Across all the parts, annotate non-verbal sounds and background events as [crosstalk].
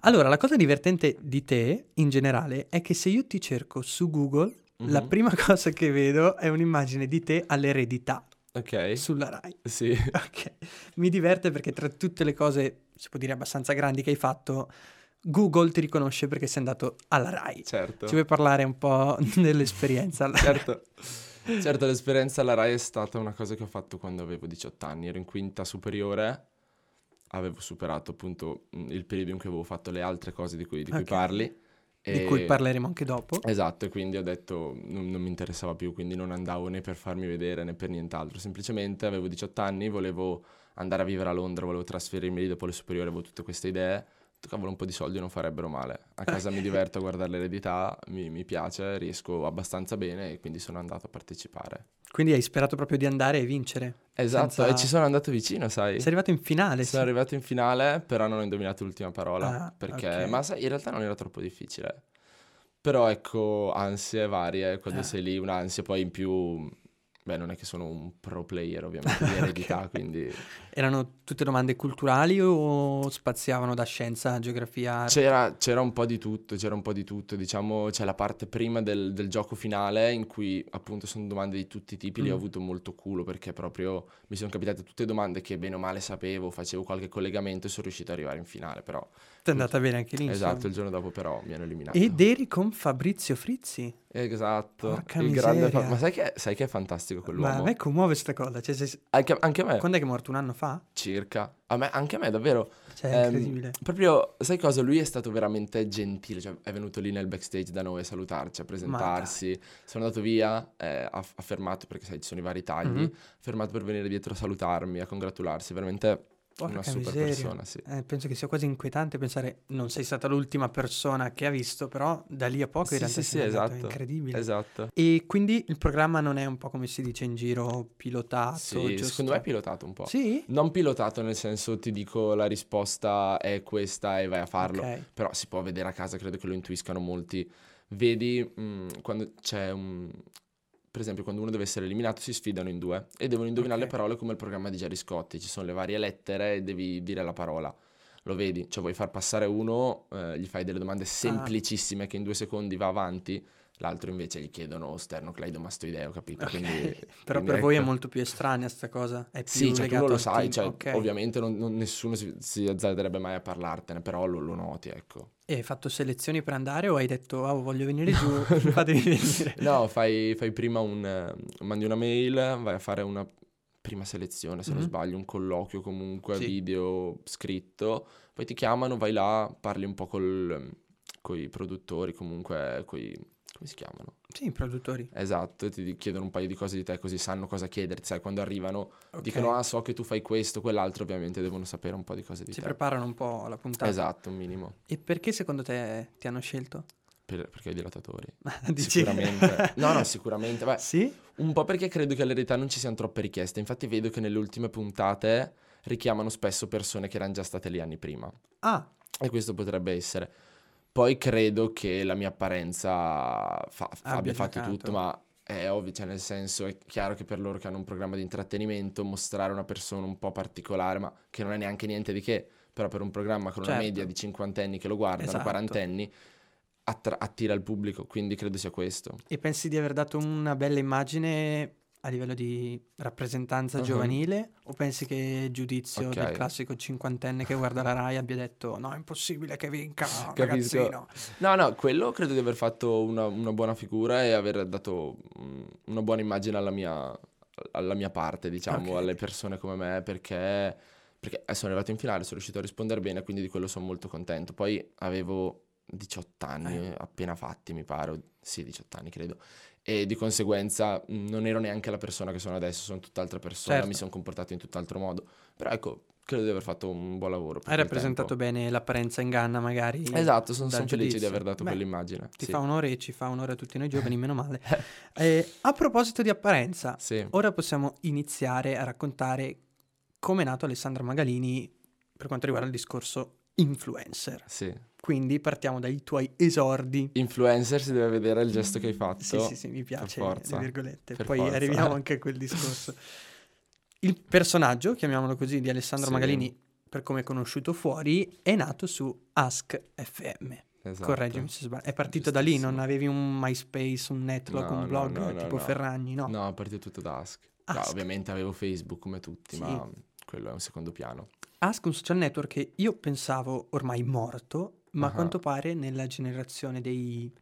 Allora, la cosa divertente di te, in generale, è che se io ti cerco su Google, la Mhm. prima [laughs] cosa che vedo è un'immagine di te all'eredità Ok. sulla Rai. Sì. [laughs] Ok. Mi diverte perché tra tutte le cose, si può dire abbastanza grandi che hai fatto, Google ti riconosce perché sei andato alla Rai. Certo. Ci vuoi parlare un po' [laughs] dell'esperienza? alla Rai? Certo. Certo, l'esperienza alla RAI è stata una cosa che ho fatto quando avevo 18 anni, ero in quinta superiore, avevo superato appunto mh, il periodo in cui avevo fatto le altre cose di cui, di cui Ok. parli. Di e- cui parleremo anche dopo. Esatto, e quindi ho detto non, non mi interessava più, quindi non andavo né per farmi vedere né per nient'altro, semplicemente avevo 18 anni, volevo andare a vivere a Londra, volevo trasferirmi lì dopo le superiori, avevo tutte queste idee, cavolo un po' di soldi non farebbero male, a casa mi diverto a guardare l'eredità, mi, mi piace, riesco abbastanza bene e quindi sono andato a partecipare. Quindi hai sperato proprio di andare e vincere. Esatto, Senza- e ci sono andato vicino, sai. Sei arrivato in finale. Sono sì. arrivato in finale, però non ho indovinato l'ultima parola. Ah, perché, ok. ma sai, in realtà non era troppo difficile. Però ecco, ansie varie, quando Ah. sei lì, un'ansia poi in più... Beh, non è che sono un pro player ovviamente di [laughs] eredità, quindi... Erano tutte domande culturali o spaziavano da scienza, geografia? C'era, c'era un po' di tutto, c'era un po' di tutto. Diciamo, c'è la parte prima del, del gioco finale in cui appunto sono domande di tutti i tipi, lì ho Mm. avuto molto culo perché proprio mi sono capitate tutte domande che bene o male sapevo, facevo qualche collegamento e sono riuscito ad arrivare in finale, però... Ti è andata bene anche lì, Esatto, insomma. il giorno dopo però mi hanno eliminato. Ed eri con Fabrizio Frizzi. Esatto, Porca il grande fa- Ma sai che, sai che è fantastico Ma a quell'uomo? me commuove sta cosa. Cioè, sei- Anche, anche a me, Quando è che è morto? Un anno fa? Circa. A me, anche a me, davvero. Cioè, è Ehm, incredibile. Proprio, sai cosa? Lui è stato veramente gentile, cioè è venuto lì nel backstage da noi a salutarci, a presentarsi. Sono andato via, eh, ha, ha fermato, perché sai, ci sono i vari tagli, Mhm. ha fermato per venire dietro a salutarmi, a congratularsi, veramente una Porca super miseria. persona, sì. Eh, penso che sia quasi inquietante pensare, non sei stata l'ultima persona che ha visto, però da lì a poco in Sì, realtà sì, sì, è esatto. incredibile. Esatto. E quindi il programma non è un po' come si dice in giro, pilotato, Sì, giusto? secondo me è pilotato un po'. Sì? Non pilotato nel senso ti dico la risposta è questa e vai a farlo. Ok. Però si può vedere a casa, credo che lo intuiscano molti. Vedi mm, quando c'è un... Per esempio, quando uno deve essere eliminato si sfidano in due e devono indovinare Ok. le parole come il programma di Gerry Scotti. Ci sono le varie lettere e devi dire la parola. Lo vedi? Cioè vuoi far passare uno, eh, gli fai delle Ah. domande semplicissime che in due secondi va avanti, l'altro invece gli chiedono sternocleidomastoideo, capito? Ok. Quindi, [laughs] Però quindi per voi è ecco. molto più estranea sta cosa, è più Sì, cioè tu non lo sai, cioè ok. ovviamente non- non- nessuno si, si azzarderebbe mai a parlartene, però lo, lo noti, ecco. E hai fatto selezioni per andare o hai detto, ah, voglio venire giù, [laughs] [laughs] fatemi venire? No, fai, fai prima un... eh, mandi una mail, vai a fare una prima selezione, se non Mhm. sbaglio, un colloquio comunque, Sì. video scritto, poi ti chiamano, vai là, parli un po' con i produttori, comunque, coi... come si chiamano? Sì, i produttori. Esatto, ti chiedono un paio di cose di te così sanno cosa chiederti, sai, quando arrivano Ok. dicono ah so che tu fai questo, quell'altro, ovviamente devono sapere un po' di cose di Si te. preparano un po' alla puntata. Esatto, un minimo. E perché secondo te ti hanno scelto? Per- perché ho i dilatatori. [laughs] Dici- Sicuramente. No, no, sicuramente. Beh, Sì? un po' perché credo che all'eredità non ci siano troppe richieste. Infatti vedo che nelle ultime puntate richiamano spesso persone che erano già state lì anni prima. Ah, E questo potrebbe essere. Poi credo che la mia apparenza fa- Abbia fatto giocato. tutto, ma è ovvio, cioè nel senso è chiaro che per loro che hanno un programma di intrattenimento mostrare una persona un po' particolare, ma che non è neanche niente di che, però per un programma con una Certo. media di cinquantenni che lo guardano, Esatto. quarantenni, attra- attira il pubblico, quindi credo sia questo. e pensi di aver dato una bella immagine a livello di rappresentanza Mhm. giovanile? O pensi che il giudizio del Ok. classico cinquantenne che guarda la Rai abbia detto no, è impossibile che vinca, ragazzino? No, no, quello credo di aver fatto una, una buona figura e aver dato mm, una buona immagine alla mia, alla mia parte, diciamo, Ok. alle persone come me, perché, perché eh, sono arrivato in finale, sono riuscito a rispondere bene, quindi di quello sono molto contento. Poi avevo 18 anni, Eh. appena fatti, mi pare, sì, 18 anni credo, e di conseguenza non ero neanche la persona che sono adesso, sono tutt'altra persona, Certo. mi sono comportato in tutt'altro modo. Però ecco, credo di aver fatto un buon lavoro. Hai rappresentato tempo. bene l'apparenza inganna magari. Esatto, sono, sono felice di aver dato Beh, quell'immagine. Ti sì. fa onore e ci fa onore a tutti noi giovani, [laughs] meno male. Eh, a proposito di apparenza, Sì. ora possiamo iniziare a raccontare come è nato Alessandro Magalini per quanto riguarda il discorso influencer. Sì. Quindi partiamo dai tuoi esordi. Influencer si deve vedere il gesto che hai fatto. Sì, sì, sì, mi piace, forza, le virgolette. Poi forza. arriviamo anche a quel [laughs] discorso. Il personaggio, chiamiamolo così, di Alessandro Sì. Magalini per come è conosciuto fuori, è nato su Ask FM. Esatto. Correggimi se sbaglio. È partito da lì, non avevi un MySpace, un Netlog, No, un blog no, no, tipo. Ferragni, no? No, è partito tutto da Ask. Ask. ovviamente avevo Facebook come tutti, Sì. ma quello è un secondo piano. Ask un social network che io pensavo ormai morto, ma a Ah. quanto pare nella generazione dei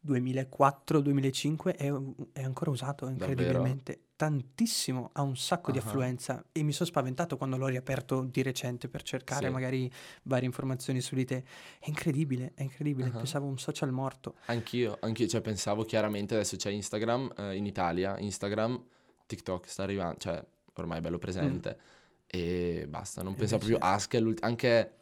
2004-2005 è, è ancora usato incredibilmente. Tantissimo, ha un sacco di Ah. affluenza e mi sono spaventato quando l'ho riaperto di recente per cercare Sì. magari varie informazioni su di te. È incredibile, è incredibile, Ah. pensavo un social morto. Anch'io, anch'io, cioè pensavo chiaramente adesso c'è Instagram eh, in Italia, Instagram, TikTok sta arrivando, cioè ormai è bello presente e basta, non E pensavo invece- proprio Ask, è l'ult- anche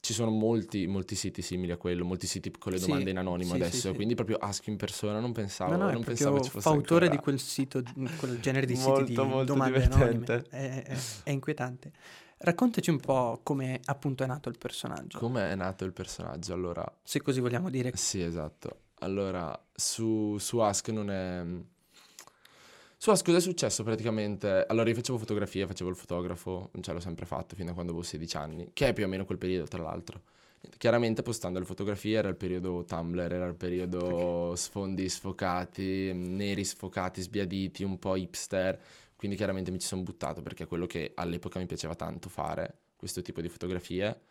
ci sono molti, molti siti simili a quello, molti siti con le Sì, domande in anonimo sì, sì, adesso, sì. quindi proprio Ask in persona non pensavo, No, no, non pensavo ci fosse fautore ancora. di quel sito, di quel genere di siti Molto, di molto domande divertente. anonime. È, è- è inquietante. Raccontaci un po' come appunto è nato il personaggio, Come è nato il personaggio? Allora, se così vogliamo dire. Sì, esatto. Allora, su, su Ask non è... Su Ask cosa è successo praticamente? Allora, io facevo fotografie, facevo il fotografo, cioè l'ho sempre fatto fino a quando avevo 16 anni, che è più o meno quel periodo, tra l'altro. Chiaramente postando le fotografie era il periodo Tumblr, era il periodo sfondi sfocati, neri sfocati, sbiaditi, un po' hipster, quindi chiaramente mi ci sono buttato perché è quello che all'epoca mi piaceva tanto fare, questo tipo di fotografie.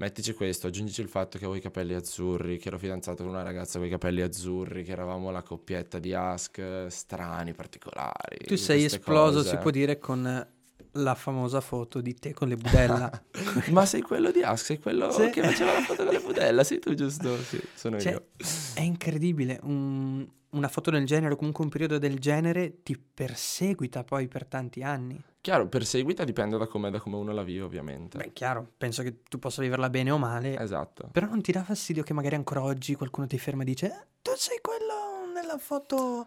Mettici questo, aggiungici il fatto che avevo i capelli azzurri, che ero fidanzato con una ragazza con i capelli azzurri, che eravamo la coppietta di Ask, strani, particolari. Tu sei esploso, cose. si può dire, con la famosa foto di te con le budella. [laughs] Ma sei quello di Ask, sei quello Sì. che faceva la foto con le budella, sei tu giusto? Sì, sono Cioè, io. è incredibile, un- una foto del genere o comunque un periodo del genere ti perseguita poi per tanti anni. Chiaro, perseguita dipende da come, da come uno la vive, ovviamente. Beh, chiaro, penso che tu possa viverla bene o male, Esatto. però non ti dà fastidio che magari ancora oggi qualcuno ti ferma e dice "Eh, tu sei quello nella foto...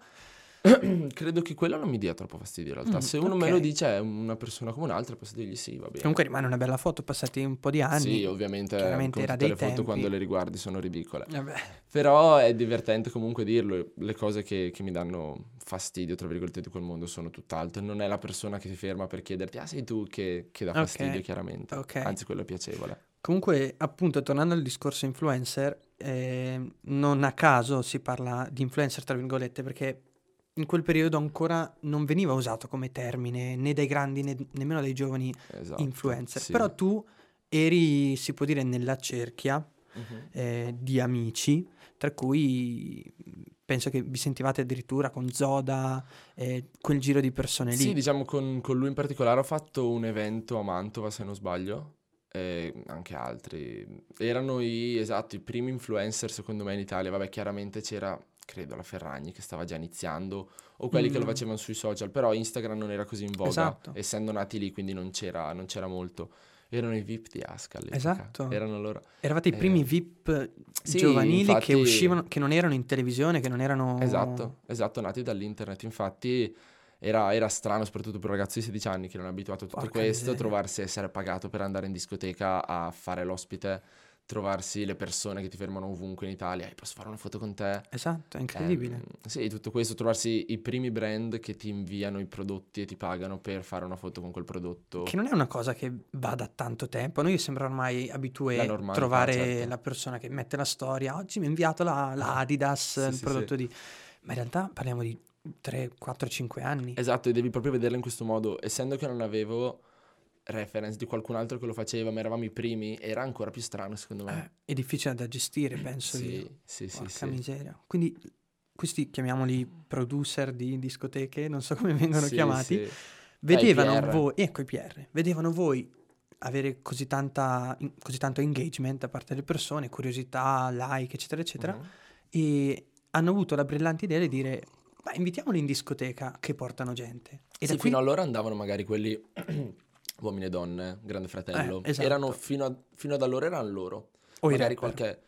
[clears throat] Credo che quello non mi dia troppo fastidio in realtà. Mm, Se uno me lo dice è una persona come un'altra, posso dirgli sì, va bene. Comunque rimane una bella foto, passati un po' di anni. Sì, ovviamente, chiaramente era tutte dei le foto tempi. quando le riguardi sono ridicole. Vabbè. Però è divertente comunque dirlo, le cose che, che mi danno fastidio, tra virgolette, di quel mondo sono tutt'altro. Non è la persona che si ferma per chiederti, ah sei tu che, che dà Ok, fastidio, chiaramente. ok. Anzi, quello è piacevole. Comunque, appunto, tornando al discorso influencer, eh, non a caso si parla di influencer, tra virgolette, perché in quel periodo ancora non veniva usato come termine né dai grandi né nemmeno dai giovani Esatto. influencer. sì. Però tu eri, si può dire, nella cerchia Mhm. eh, di amici, tra cui mh, penso che vi sentivate addirittura con Zoda, eh, quel giro di persone lì. Sì, diciamo con, con lui in particolare ho fatto un evento a Mantova, se non sbaglio, e anche altri. Erano i, esatto, i primi influencer secondo me in Italia. Vabbè, chiaramente c'era, credo, la Ferragni che stava già iniziando, o quelli che lo Mm. facevano sui social, però Instagram non era così in voga, Esatto. essendo nati lì, quindi non c'era, non c'era molto. Erano i VIP di Ask all'epoca. Esatto. Erano loro. Eravate i Eh, primi VIP sì, giovanili che infatti- uscivano, che non erano in televisione, che non erano... Esatto, esatto, nati dall'internet. Infatti era, era strano, soprattutto per un ragazzo di 16 anni che non è abituato a tutto Porca questo, miseria. trovarsi a essere pagato per andare in discoteca a fare l'ospite, trovarsi le persone che ti fermano ovunque in Italia, "Ehi, posso fare una foto con te? Esatto, è incredibile. Ehm, sì, tutto questo, trovarsi i primi brand che ti inviano i prodotti e ti pagano per fare una foto con quel prodotto. Che non è una cosa che va da tanto tempo. A noi sembra ormai La normalità, trovare certo. la persona che mette la storia. Oggi mi ha inviato la, la [laughs] Adidas, Sì, il sì, prodotto di... Ma in realtà parliamo di 3, 4, 5 anni. Esatto, e devi proprio vederla in questo modo. Essendo che non avevo reference di qualcun altro che lo faceva, ma eravamo i primi, era ancora più strano secondo me. Eh, è difficile da gestire, penso Sì, io. sì, sì, Porca sì. miseria. Quindi questi chiamiamoli producer di discoteche, non so come vengono Sì, chiamati, sì. vedevano PR. voi, ecco i PR, vedevano voi avere così, tanta, così tanto engagement da parte delle persone, curiosità, like, eccetera, eccetera, Mhm. e hanno avuto la brillante idea di dire, ma invitiamoli in discoteca che portano gente. E Sì, qui, fino allora andavano magari quelli [clears throat] uomini e donne, Grande Fratello. Eh, esatto. Erano fino, a- fino ad allora erano loro. o i magari qualche,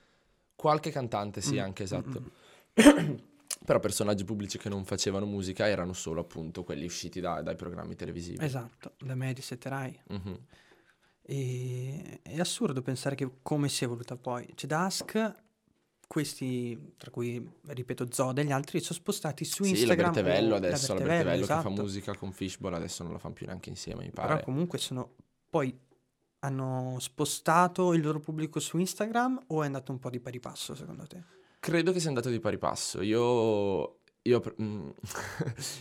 qualche cantante, sì, Mm, anche mm, esatto. mm. [coughs] Però personaggi pubblici che non facevano musica erano solo appunto quelli usciti da- dai programmi televisivi. Esatto, da Mediaset e Rai. Mhm. E è assurdo pensare che come si è evoluta poi. C'è da Ask, questi, tra cui, ripeto, Zoda e gli altri, sono spostati su Sì, la Instagram. Bertevello o- adesso, la Bertevello, Bertevello che fa esatto. musica con Fishball, adesso non la fanno più neanche insieme, mi Però pare. comunque sono poi hanno spostato il loro pubblico su Instagram o è andato un po' di pari passo secondo te? Credo che sia andato di pari passo. Io, io, [laughs]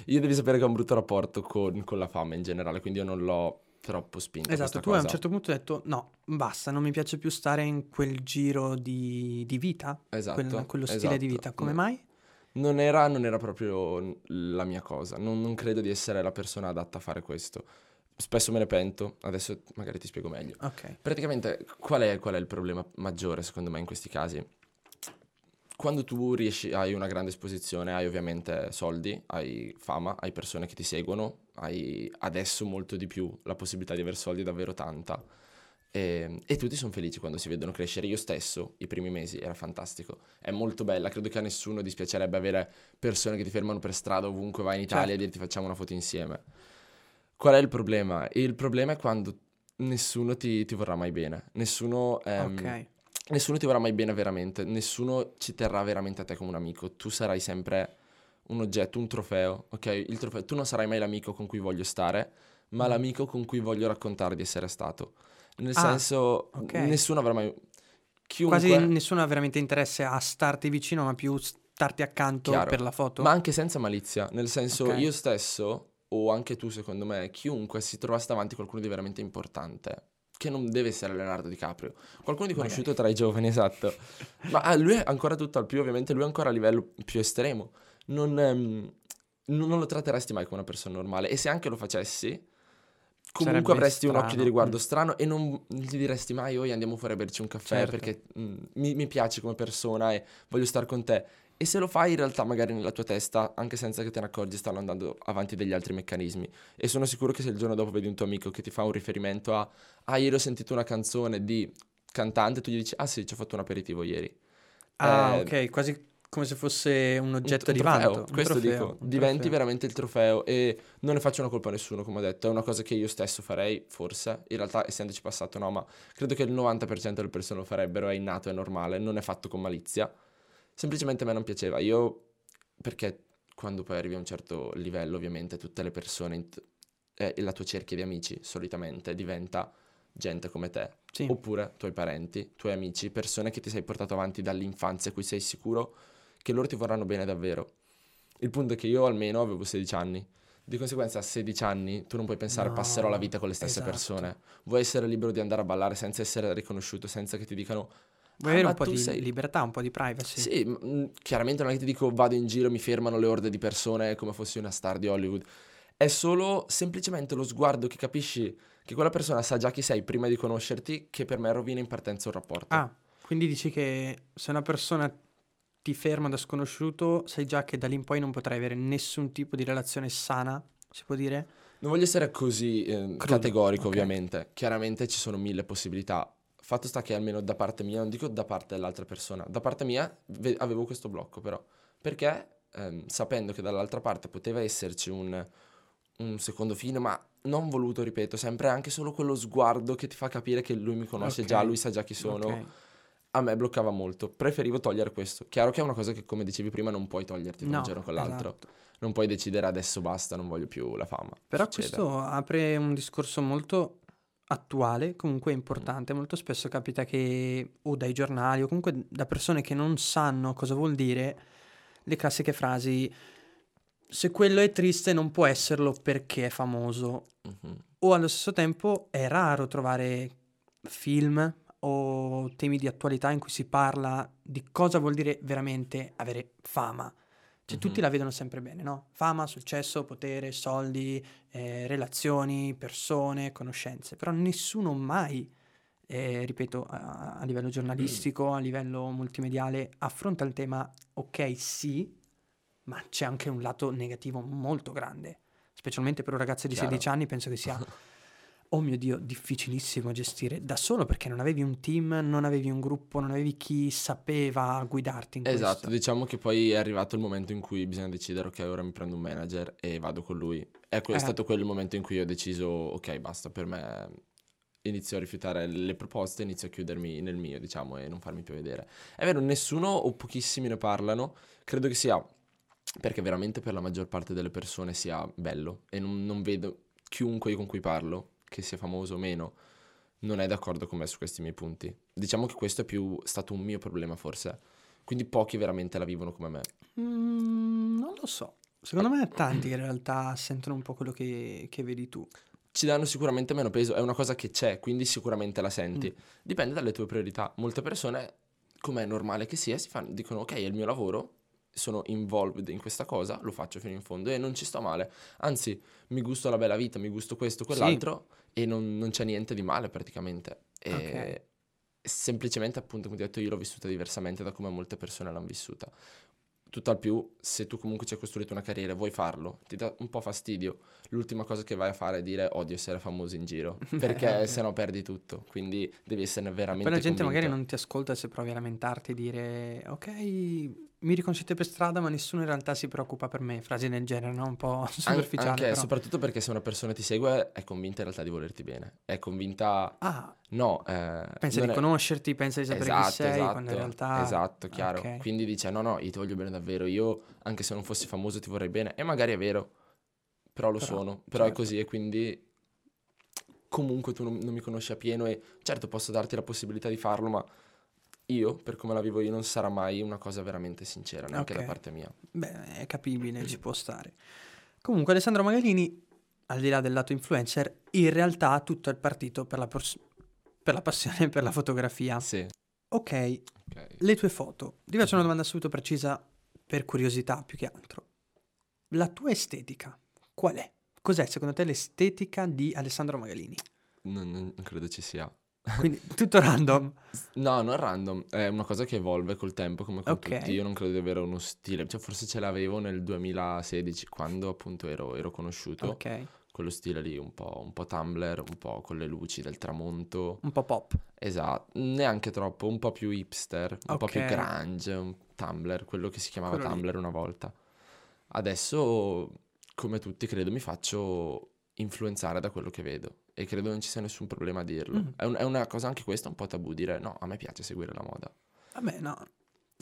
io devi sapere che ho un brutto rapporto con, con la fama in generale, quindi io non l'ho troppo spinta. Esatto, tu cosa. a un certo punto hai detto no, basta, non mi piace più stare in quel giro di, di vita, esatto, quel, quello stile esatto. di vita. Come No. mai? Non era, non era proprio la mia cosa, non, non credo di essere la persona adatta a fare questo. Spesso me ne pento, adesso magari ti spiego meglio. Ok, Praticamente qual è, qual è il problema maggiore secondo me in questi casi? Quando tu riesci, hai una grande esposizione, hai ovviamente soldi, hai fama, hai persone che ti seguono, hai adesso molto di più la possibilità di avere soldi davvero tanta. E, e tutti sono felici quando si vedono crescere. Io stesso, i primi mesi, era fantastico. È molto bella, credo che a nessuno dispiacerebbe avere persone che ti fermano per strada ovunque vai in Italia Certo. e dirti facciamo una foto insieme. Qual è il problema? Il problema è quando nessuno ti, ti vorrà mai bene, nessuno, ehm, ok. Nessuno ti vorrà mai bene veramente, nessuno ci terrà veramente a te come un amico, tu sarai sempre un oggetto, un trofeo, ok? Il trofeo, tu non sarai mai l'amico con cui voglio stare, ma Mm. l'amico con cui voglio raccontare di essere stato. Nel Ah, senso, ok. nessuno avrà mai... Chiunque... Quasi nessuno ha veramente interesse a starti vicino, ma più starti accanto Chiaro. per la foto. Ma anche senza malizia, nel senso Ok. io stesso, o anche tu secondo me, chiunque si trovasse davanti a qualcuno di veramente importante, che non deve essere Leonardo DiCaprio, qualcuno di Magari. conosciuto tra i giovani, esatto, ma ah, lui è ancora tutto al più, ovviamente lui è ancora a livello più estremo, non, ehm, non- lo tratteresti mai come una persona normale e se anche lo facessi... Comunque Sarebbe avresti un occhio di strano, riguardo mm. strano e non gli diresti mai, oi andiamo fuori a berci un caffè Certo. perché mm, mi, mi piaci come persona e voglio stare con te. E se lo fai in realtà magari nella tua testa, anche senza che te ne accorgi, stanno andando avanti degli altri meccanismi. E sono sicuro che se il giorno dopo vedi un tuo amico che ti fa un riferimento a ah ieri ho sentito una canzone di cantante, tu gli dici ah sì ci ho fatto un aperitivo ieri. ah, Eh, ok, quasi come se fosse un un- oggetto un di trofeo, vanto. un questo trofeo, dico, un diventi trofeo. veramente il trofeo e non ne faccio una colpa a nessuno, come ho detto, è una cosa che io stesso farei, forse, in realtà essendoci passato no, ma credo che il 90% delle persone lo farebbero, è innato, è normale, non è fatto con malizia, semplicemente a me non piaceva, io, perché quando poi arrivi a un certo livello, ovviamente, tutte le persone, t- eh, la tua cerchia di amici, solitamente, diventa gente come te, Sì. oppure tuoi parenti, tuoi amici, persone che ti sei portato avanti dall'infanzia, a cui sei sicuro che loro ti vorranno bene davvero. Il punto è che io almeno avevo 16 anni. Di conseguenza a 16 anni tu non puoi pensare No, passerò la vita con le stesse esatto. persone. Vuoi essere libero di andare a ballare senza essere riconosciuto, senza che ti dicano Vuoi "Ah, avere un po' di sei-" libertà, un po' di privacy. Sì, chiaramente non è che ti dico vado in giro e mi fermano le orde di persone come fossi una star di Hollywood. È solo semplicemente lo sguardo che capisci che quella persona sa già chi sei prima di conoscerti che per me rovina in partenza un rapporto. Ah, quindi dici che se una persona ti ferma da sconosciuto, sai già che da lì in poi non potrai avere nessun tipo di relazione sana, si può dire? Non voglio essere così eh, categorico, ok. ovviamente. Chiaramente ci sono mille possibilità. Fatto sta che almeno da parte mia, non dico da parte dell'altra persona, da parte mia ve- avevo questo blocco però. Perché ehm, sapendo che dall'altra parte poteva esserci un, un secondo fine, ma non voluto, ripeto, sempre anche solo quello sguardo che ti fa capire che lui mi conosce Ok. già, lui sa già chi sono, Ok. a me bloccava molto. Preferivo togliere questo. Chiaro che è una cosa che, come dicevi prima, non puoi toglierti da No, un giorno con l'altro. esatto. Non puoi decidere adesso basta, non voglio più la fama. Però Succede. questo apre un discorso molto attuale, comunque importante. Molto spesso capita che o dai giornali o comunque da persone che non sanno cosa vuol dire le classiche frasi se quello è triste non può esserlo perché è famoso. Mhm. O allo stesso tempo è raro trovare film o temi di attualità in cui si parla di cosa vuol dire veramente avere fama. Cioè, tutti Mhm. la vedono sempre bene, no? Fama, successo, potere, soldi, eh, relazioni, persone, conoscenze. Però nessuno mai, eh, ripeto, a, a livello giornalistico, a livello multimediale, affronta il tema, ok, sì, ma c'è anche un lato negativo molto grande. Specialmente per un ragazzo di Chiaro. 16 anni penso che sia, [laughs] oh mio Dio, difficilissimo gestire da solo perché non avevi un team, non avevi un gruppo, non avevi chi sapeva guidarti in Esatto, questo. diciamo che poi è arrivato il momento in cui bisogna decidere, ok, ora mi prendo un manager e vado con lui. Ecco, è Eh. stato quello il momento in cui ho deciso, ok, basta, per me inizio a rifiutare le proposte, inizio a chiudermi nel mio, diciamo, e non farmi più vedere. È vero, nessuno o pochissimi ne parlano, credo che sia perché veramente per la maggior parte delle persone sia bello e non, non vedo chiunque con cui parlo, che sia famoso o meno, non è d'accordo con me su questi miei punti. Diciamo che questo è più stato un mio problema forse. Quindi pochi veramente la vivono come me. Mm, non lo so. Secondo me tanti in realtà sentono un po' quello che, che vedi tu. Ci danno sicuramente meno peso, è una cosa che c'è, quindi sicuramente la senti. Mm. Dipende dalle tue priorità. Molte persone, come è normale che sia, si fanno, dicono ok, è il mio lavoro, sono involved in questa cosa, lo faccio fino in fondo e non ci sto male. Anzi, mi gusto la bella vita, mi gusto questo, quell'altro e non, non c'è niente di male praticamente. E Ok. semplicemente, appunto, come ti ho detto, io l'ho vissuta diversamente da come molte persone l'hanno vissuta. Tutt'al più, se tu comunque ci hai costruito una carriera e vuoi farlo, ti dà un po' fastidio. L'ultima cosa che vai a fare è dire odio essere famoso in giro, [laughs] perché se no perdi tutto. Quindi devi esserne veramente Poi la gente magari convinto. non ti ascolta se provi a lamentarti e dire ok, mi riconoscete per strada ma nessuno in realtà si preoccupa per me, frasi del genere, no? Un po' [laughs] An- superficiale anche, però. soprattutto perché se una persona ti segue è convinta in realtà di volerti bene. È convinta... Ah, No, eh, pensa di è- conoscerti, pensa di sapere Esatto, chi sei, esatto, quando in realtà... esatto, chiaro. Ok. Quindi dice, no, no, io ti voglio bene davvero, io anche se non fossi famoso ti vorrei bene. E magari è vero, però lo Però, sono, però è certo. così e quindi comunque tu non, non mi conosci a pieno e certo posso darti la possibilità di farlo, ma io, per come la vivo io, non sarà mai una cosa veramente sincera, neanche Ok. da parte mia. Beh, è capibile, ci può stare. Comunque Alessandro Magalini, al di là del lato influencer, in realtà tutto è partito per la, pers- per la passione per la fotografia. Sì, Ok, ok. le tue foto. Ti faccio una domanda subito precisa per curiosità più che altro. La tua estetica, qual è? Cos'è secondo te l'estetica di Alessandro Magalini? Non- non credo ci sia. [laughs] Quindi tutto random. No, non random, è una cosa che evolve col tempo come con Ok. tutti. Io non credo di avere uno stile, cioè forse ce l'avevo nel 2016 quando appunto ero, ero conosciuto. Ok, quello stile lì, un po', un po' Tumblr, un po' con le luci del tramonto. un po' pop. Esatto, neanche troppo, un po' più hipster, un po' più grunge, un Tumblr, quello che si chiamava Quello lì. Tumblr una volta. Adesso, come tutti, credo mi faccio influenzare da quello che vedo e credo non ci sia nessun problema a dirlo. Mm. È, un- è una cosa anche questa un po' tabù dire no, a me piace seguire la moda. Vabbè, no,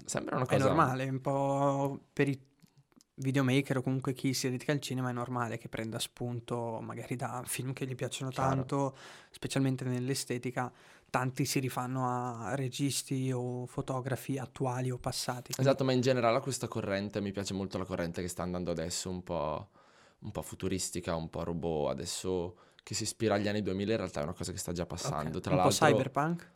Sembra una è cosa normale, un po' per i videomaker o comunque chi si dedica al cinema è normale che prenda spunto magari da film che gli piacciono Chiaro. tanto, specialmente nell'estetica. Tanti si rifanno a registi o fotografi attuali o passati. quindi- Esatto, ma in generale questa corrente, mi piace molto la corrente che sta andando adesso, un po', un po' futuristica, un po' robot, adesso che si ispira agli anni 2000 in realtà è una cosa che sta già passando. Tra Un po' l'altro, cyberpunk?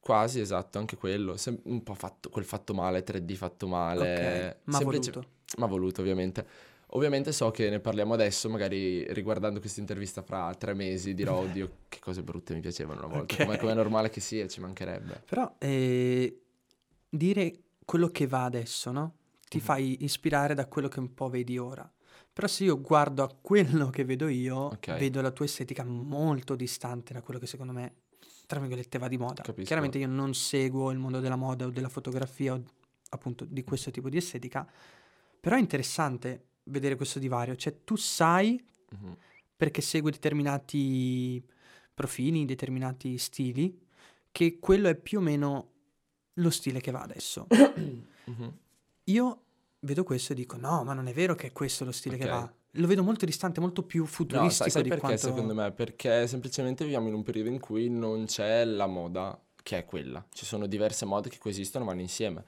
quasi esatto, anche quello, sem- un po' fatto, quel fatto male, 3D fatto male, Ok, ma semplice- voluto. ma voluto ovviamente. Ovviamente so che ne parliamo adesso, magari riguardando questa intervista fra tre mesi dirò, [laughs] oddio, che cose brutte mi piacevano una volta, Ok. come, è normale che sia, ci mancherebbe. Però eh, dire quello che va adesso, no? Ti Mhm. fai ispirare da quello che un po' vedi ora. Però se io guardo a quello che vedo io, Ok. vedo la tua estetica molto distante da quello che secondo me, tra virgolette, va di moda. Capisco. Chiaramente io non seguo il mondo della moda o della fotografia o appunto di questo tipo di estetica, però è interessante vedere questo divario. Cioè tu sai Mhm. perché segui determinati profili, determinati stili, che quello è più o meno lo stile che va adesso. [coughs] Mhm. Io vedo questo e dico: no, ma non è vero che è questo lo stile che Ok. va. Lo vedo molto distante, molto più No, futuristico sai, sai di perché quanto... secondo me? Perché semplicemente viviamo in un periodo in cui non c'è la moda che è quella. Ci sono diverse mode che coesistono vanno insieme.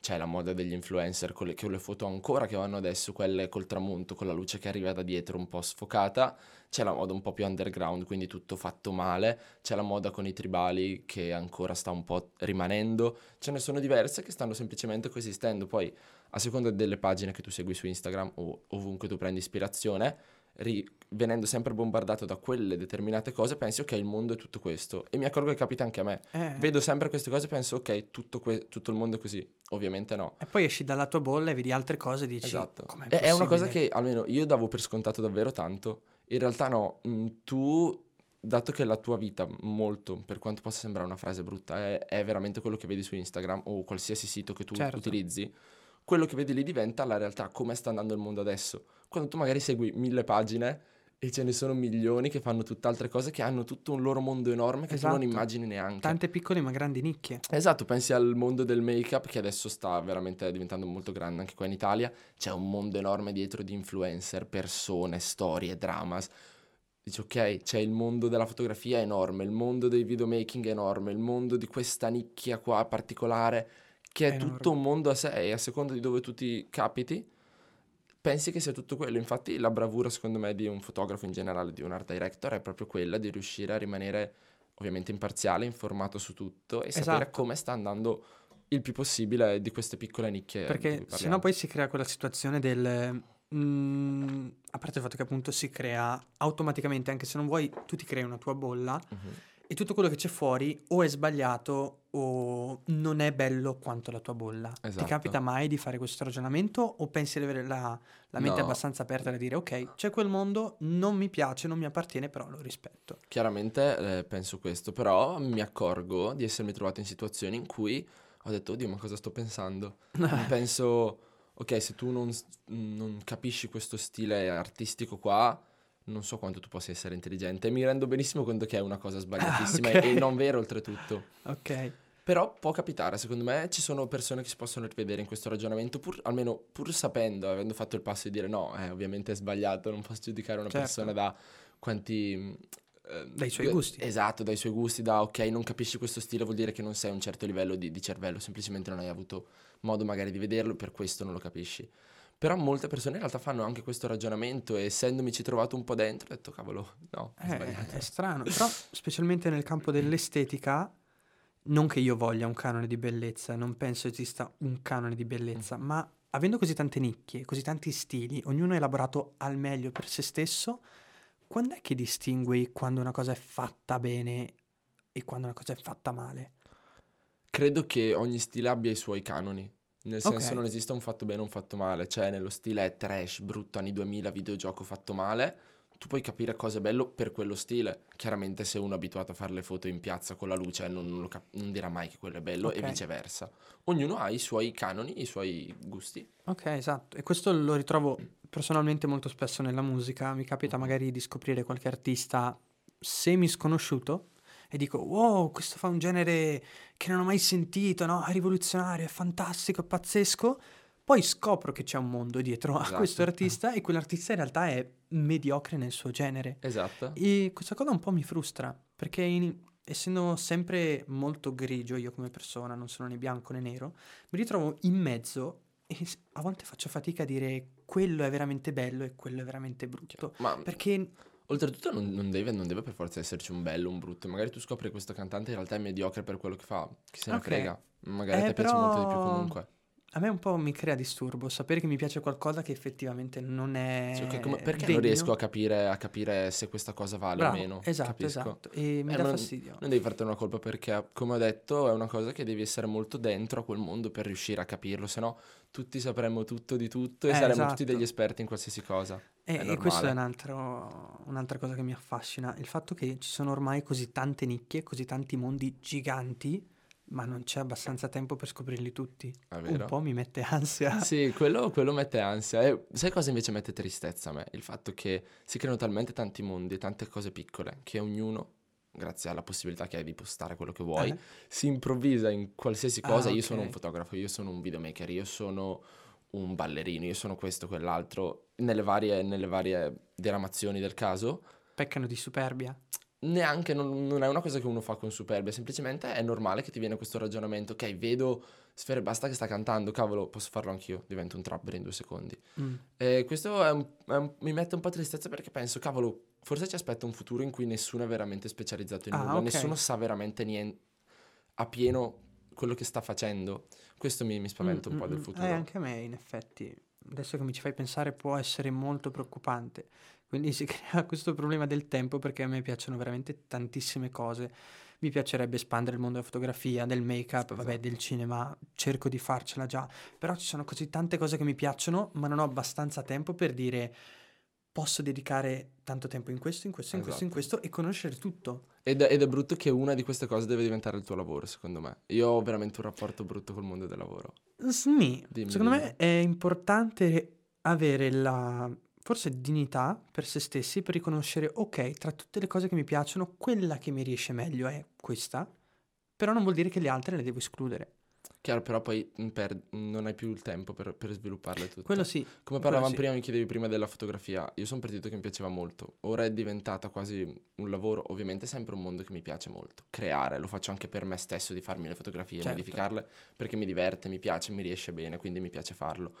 C'è la moda degli influencer con le, con le foto ancora che vanno adesso, quelle col tramonto, con la luce che arriva da dietro un po' sfocata. C'è la moda un po' più underground, quindi tutto fatto male. C'è la moda con i tribali che ancora sta un po' rimanendo. Ce ne sono diverse che stanno semplicemente coesistendo. Poi, a seconda delle pagine che tu segui su Instagram o ovunque tu prendi ispirazione, ri- venendo sempre bombardato da quelle determinate cose, pensi ok, il mondo è tutto questo. E mi accorgo che capita anche a me. Eh, Vedo sempre queste cose e penso ok, tutto, que- tutto il mondo è così. Ovviamente no. E poi esci dalla tua bolla e vedi altre cose e dici: Esatto. "Com'è È, è una cosa possibile?" che almeno io davo per scontato davvero tanto. In realtà no, Mm, tu, dato che la tua vita molto, per quanto possa sembrare una frase brutta, è, è veramente quello che vedi su Instagram o qualsiasi sito che tu Certo. utilizzi, quello che vedi lì diventa la realtà, come sta andando il mondo adesso. Quando tu magari segui mille pagine e ce ne sono milioni che fanno tutt'altre cose, che hanno tutto un loro mondo enorme che tu non Esatto. immagini neanche. Tante piccole ma grandi nicchie. Esatto, pensi al mondo del make-up che adesso sta veramente diventando molto grande anche qua in Italia. C'è un mondo enorme dietro di influencer, persone, storie, dramas. dici ok, c'è il mondo della fotografia enorme, il mondo dei videomaking enorme, il mondo di questa nicchia qua particolare, che è, È tutto enorme. un mondo a sé e a seconda di dove tu ti capiti, pensi che sia tutto quello. Infatti la bravura secondo me di un fotografo in generale, di un art director, è proprio quella di riuscire a rimanere ovviamente imparziale, informato su tutto e sapere Esatto. come sta andando il più possibile di queste piccole nicchie. Perché sennò poi si crea quella situazione del... mm, a parte il fatto che appunto si crea automaticamente, anche se non vuoi, tu ti crei una tua bolla Mhm. E tutto quello che c'è fuori o è sbagliato o non è bello quanto la tua bolla. Ti Esatto. capita mai di fare questo ragionamento o pensi di avere la, la mente No. abbastanza aperta da dire ok, c'è quel mondo, non mi piace, non mi appartiene, però lo rispetto. Chiaramente eh, penso questo, però mi accorgo di essermi trovato in situazioni in cui ho detto, oddio, ma cosa sto pensando? [laughs] Penso, ok, se tu non, non capisci questo stile artistico qua, non so quanto tu possa essere intelligente. Mi rendo benissimo conto che è una cosa sbagliatissima ok. e non vera oltretutto. ok. Però può capitare, secondo me ci sono persone che si possono rivedere in questo ragionamento, pur, almeno pur sapendo, avendo fatto il passo di dire no, eh, ovviamente è sbagliato, non posso giudicare una Certo. persona da quanti... eh, Dai suoi gusti. Esatto, dai suoi gusti, da ok, non capisci questo stile, vuol dire che non sei a un certo livello di, di cervello, semplicemente non hai avuto modo magari di vederlo, per questo non lo capisci. Però molte persone in realtà fanno anche questo ragionamento e essendomici trovato un po' dentro, ho detto cavolo, no, è Eh, è strano, però specialmente nel campo dell'estetica, non che io voglia un canone di bellezza, non penso esista un canone di bellezza, ma avendo così tante nicchie, così tanti stili, ognuno è elaborato al meglio per se stesso, quando è che distingui quando una cosa è fatta bene e quando una cosa è fatta male? Credo che ogni stile abbia i suoi canoni. Nel senso Ok. non esiste un fatto bene o un fatto male, cioè nello stile trash, brutto, anni 2000, videogioco fatto male, tu puoi capire cosa è bello per quello stile. Chiaramente se uno è abituato a fare le foto in piazza con la luce non, non cap- non dirà mai che quello è bello e Ok. viceversa. Ognuno ha i suoi canoni, i suoi gusti. Ok, esatto. E questo lo ritrovo personalmente molto spesso nella musica. Mi capita magari di scoprire qualche artista semi sconosciuto e dico, wow, questo fa un genere che non ho mai sentito, no? È rivoluzionario, è fantastico, è pazzesco. Poi scopro che c'è un mondo dietro a Esatto. questo artista [laughs] e quell'artista in realtà è mediocre nel suo genere. Esatto. E questa cosa un po' mi frustra, perché in- essendo sempre molto grigio io come persona, non sono né bianco né nero, mi ritrovo in mezzo e a volte faccio fatica a dire quello è veramente bello e quello è veramente brutto. Ma Perché oltretutto non, non deve, non deve per forza esserci un bello un brutto. Magari tu scopri che questo cantante in realtà è mediocre per quello che fa. Chi se ne Ok. frega. Magari a Eh, te piace molto di più però- comunque. a me un po' mi crea disturbo sapere che mi piace qualcosa che effettivamente non è ok, come- perché degno. non riesco a capire, a capire se questa cosa vale Bravo, o meno? esatto, Capisco. esatto. E mi Eh, dà non- fastidio. Non devi fartene una colpa perché, come ho detto, è una cosa che devi essere molto dentro a quel mondo per riuscire a capirlo, se no tutti sapremmo tutto di tutto e Eh, saremmo esatto. tutti degli esperti in qualsiasi cosa. E, È e questo è un altro- un'altra cosa che mi affascina, il fatto che ci sono ormai così tante nicchie, così tanti mondi giganti, ma non c'è abbastanza tempo per scoprirli tutti. Un po' mi mette ansia. [laughs] Sì, quello, quello mette ansia. E sai cosa invece mette tristezza a me? Il fatto che si creano talmente tanti mondi, tante cose piccole, che ognuno, grazie alla possibilità che hai di postare quello che vuoi, Eh, si improvvisa in qualsiasi Ah, cosa. Io sono un fotografo, io sono un videomaker, io sono un ballerino, io sono questo, quell'altro, nelle varie, nelle varie diramazioni del caso. peccano di superbia. Neanche, non, non è una cosa che uno fa con superbia, semplicemente è normale che ti viene questo ragionamento, ok, vedo Sfere Basta che sta cantando, cavolo, posso farlo anch'io, divento un trapper in due secondi. Mm. Questo è un- è un- mi mette un po' tristezza perché penso, cavolo, forse ci aspetta un futuro in cui nessuno è veramente specializzato in Ah, nulla, ok. nessuno sa veramente niente a pieno quello che sta facendo. Questo mi, mi spaventa Mm, un po' mm, del mm. futuro. Eh, anche a me, in effetti. Adesso che mi ci fai pensare, può essere molto preoccupante. Quindi si [laughs] crea questo problema del tempo perché a me piacciono veramente tantissime cose. Mi piacerebbe espandere il mondo della fotografia, del make-up, vabbè, Esatto. del cinema, cerco di farcela già. Però ci sono così tante cose che mi piacciono, ma non ho abbastanza tempo per dire posso dedicare tanto tempo in questo, in questo, in questo, in Esatto. questo e conoscere tutto. Ed, ed è brutto che una di queste cose deve diventare il tuo lavoro, secondo me. Io ho veramente un rapporto brutto col mondo del lavoro. Dimmi, secondo dimmi. me è importante avere la forse dignità per se stessi per riconoscere, ok, tra tutte le cose che mi piacciono, quella che mi riesce meglio è questa, però non vuol dire che le altre le devo escludere. Chiaro, però poi mm, per- non hai più il tempo per, per svilupparle tutte. Quello sì. Come parlavamo sì. prima, mi chiedevi prima della fotografia. Io sono partito che mi piaceva molto. Ora è diventata quasi un lavoro, ovviamente sempre un mondo che mi piace molto. Creare, lo faccio anche per me stesso di farmi le fotografie, Certo. modificarle, perché mi diverte, mi piace, mi riesce bene, quindi mi piace farlo.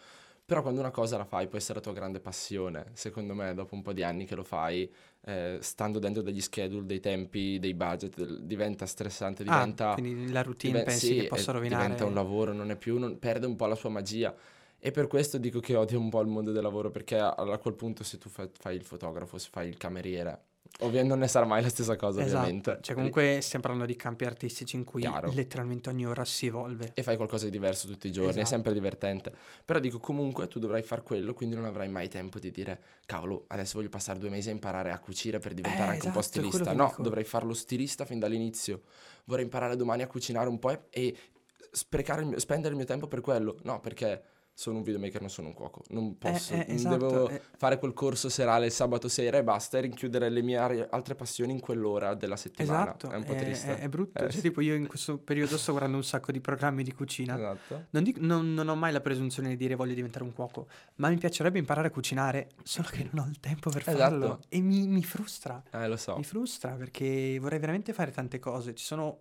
Però quando una cosa la fai può essere la tua grande passione. Secondo me, dopo un po' di anni che lo fai, eh, stando dentro degli schedule, dei tempi, dei budget, del- diventa stressante, Ah, diventa... quindi la routine diven- pensi sì, che possa eh, rovinare... Diventa un lavoro, non è più, non- perde un po' la sua magia. E per questo dico che odio un po' il mondo del lavoro, perché a, a quel punto se tu fa- fai il fotografo, se fai il cameriere, ovviamente non ne sarà mai la stessa cosa, Esatto, ovviamente. cioè comunque stiamo parlando di campi artistici in cui Chiaro. letteralmente ogni ora si evolve. E fai qualcosa di diverso tutti i giorni, è Esatto. sempre divertente. Però dico comunque tu dovrai far quello, quindi non avrai mai tempo di dire cavolo, adesso voglio passare due mesi a imparare a cucire per diventare Eh, anche un po' esatto, è stilista. No, dico. dovrei farlo stilista fin dall'inizio. Vorrei imparare domani a cucinare un po' e, e sprecare il mio- spendere il mio tempo per quello. No, perché sono un videomaker, non sono un cuoco. Non posso, eh, non esatto, devo eh. fare quel corso serale il sabato sera e basta e rinchiudere le mie altre passioni in quell'ora della settimana. Esatto, È un po' triste. È, è brutto. Eh, cioè, sì. tipo io in questo periodo sto guardando un sacco di programmi di cucina. Esatto. Non, dico- non- non ho mai la presunzione di dire voglio diventare un cuoco, ma mi piacerebbe imparare a cucinare, solo che non ho il tempo per Esatto. farlo. E mi, mi frustra, Eh, lo so. mi frustra perché vorrei veramente fare tante cose. Ci sono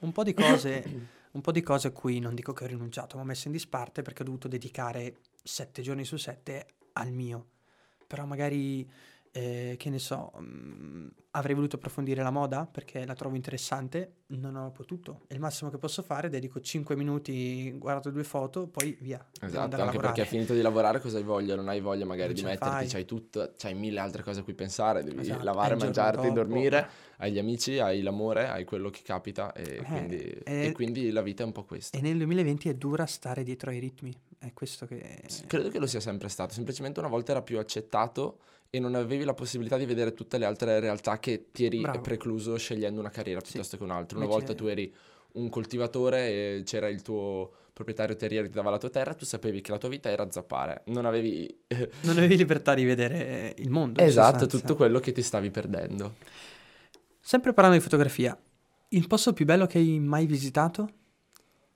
un po' di cose, [coughs] un po' di cose a cui non dico che ho rinunciato, ma ho messo in disparte perché ho dovuto dedicare sette giorni su sette al mio. Però magari, eh, che ne so, mm, avrei voluto approfondire la moda perché la trovo interessante, non ho potuto. E il massimo che posso fare, dedico 5 minuti, guardo due foto, poi via. Esatto, anche perché finito di lavorare cosa hai voglia? Non hai voglia magari Non di metterti, c'hai tutto, c'hai mille altre cose a cui pensare, devi Esatto, lavare, mangiarti, dopo- dormire, hai gli amici, hai l'amore, hai quello che capita e, Eh, quindi, e- e quindi la vita è un po' questa. E nel 2020 è dura stare dietro ai ritmi. È questo che... Credo che lo sia sempre stato, semplicemente una volta era più accettato e non avevi la possibilità di vedere tutte le altre realtà che ti eri Bravo. precluso scegliendo una carriera Sì. piuttosto che un'altra. Una Invece- volta tu eri un coltivatore e c'era il tuo proprietario terriero che ti dava la tua terra, tu sapevi che la tua vita era zappare, non avevi [laughs] Non avevi libertà di vedere il mondo. esatto tutto quello che ti stavi perdendo. Sempre parlando di fotografia, il posto più bello che hai mai visitato?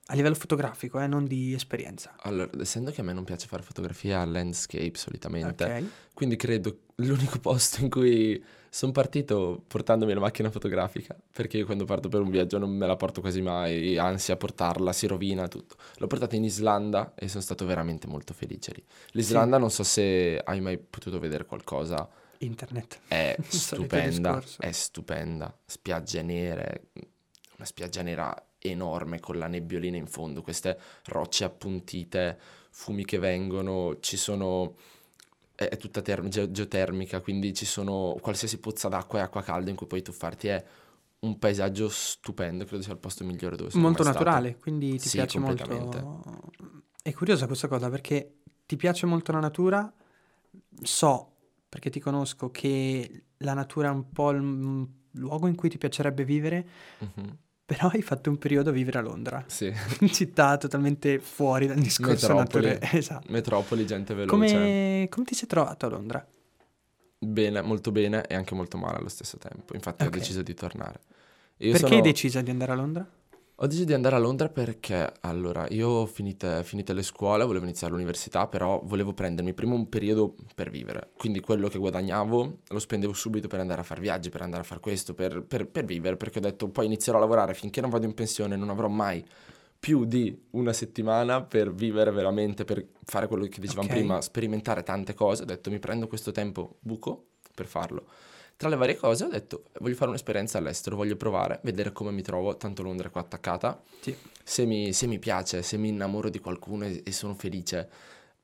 A livello fotografico, eh, non di esperienza. Allora, essendo che a me non piace fare fotografia landscape solitamente, Ok. quindi credo l'unico [laughs] posto in cui sono partito portandomi la macchina fotografica, perché io quando parto per un viaggio non me la porto quasi mai, anzi a portarla si rovina tutto. L'ho portata in Islanda e sono stato veramente molto felice lì. L'Islanda non so se hai mai potuto vedere qualcosa, Internet. è [laughs] stupenda, è stupenda, spiagge nere, una spiaggia nera enorme con la nebbiolina in fondo, queste rocce appuntite, fumi che vengono, ci sono è, tutta term- ge- geotermica, quindi ci sono qualsiasi pozza d'acqua e acqua calda in cui puoi tuffarti, è un paesaggio stupendo, credo sia il posto migliore dove sono Molto mai stato. naturale, quindi ti Sì, piace molto. È curiosa questa cosa perché ti piace molto la natura, so, perché ti conosco, che la natura è un po' il luogo in cui ti piacerebbe vivere, Mhm, però hai fatto un periodo a vivere a Londra, Sì, [laughs] città totalmente fuori dal discorso Metropoli. naturale. [laughs] Esatto. metropoli, gente veloce. Come, come ti sei trovato a Londra? Bene, molto bene e anche molto male allo stesso tempo. Infatti Ok. ho deciso di tornare. Io Perché sono- hai deciso di andare a Londra? Ho deciso di andare a Londra perché, allora, io ho finite, finite le scuole, volevo iniziare l'università, però volevo prendermi prima un periodo per vivere. Quindi quello che guadagnavo lo spendevo subito per andare a fare viaggi, per andare a fare questo, per, per- per vivere, perché ho detto poi inizierò a lavorare finché non vado in pensione, non avrò mai più di una settimana per vivere veramente, per fare quello che dicevamo Ok. prima, sperimentare tante cose. Ho detto mi prendo questo tempo buco per farlo. Tra le varie cose ho detto voglio fare un'esperienza all'estero, voglio provare, vedere come mi trovo, tanto Londra è qua attaccata. Sì. Se mi, se mi piace, se mi innamoro di qualcuno e, e sono felice,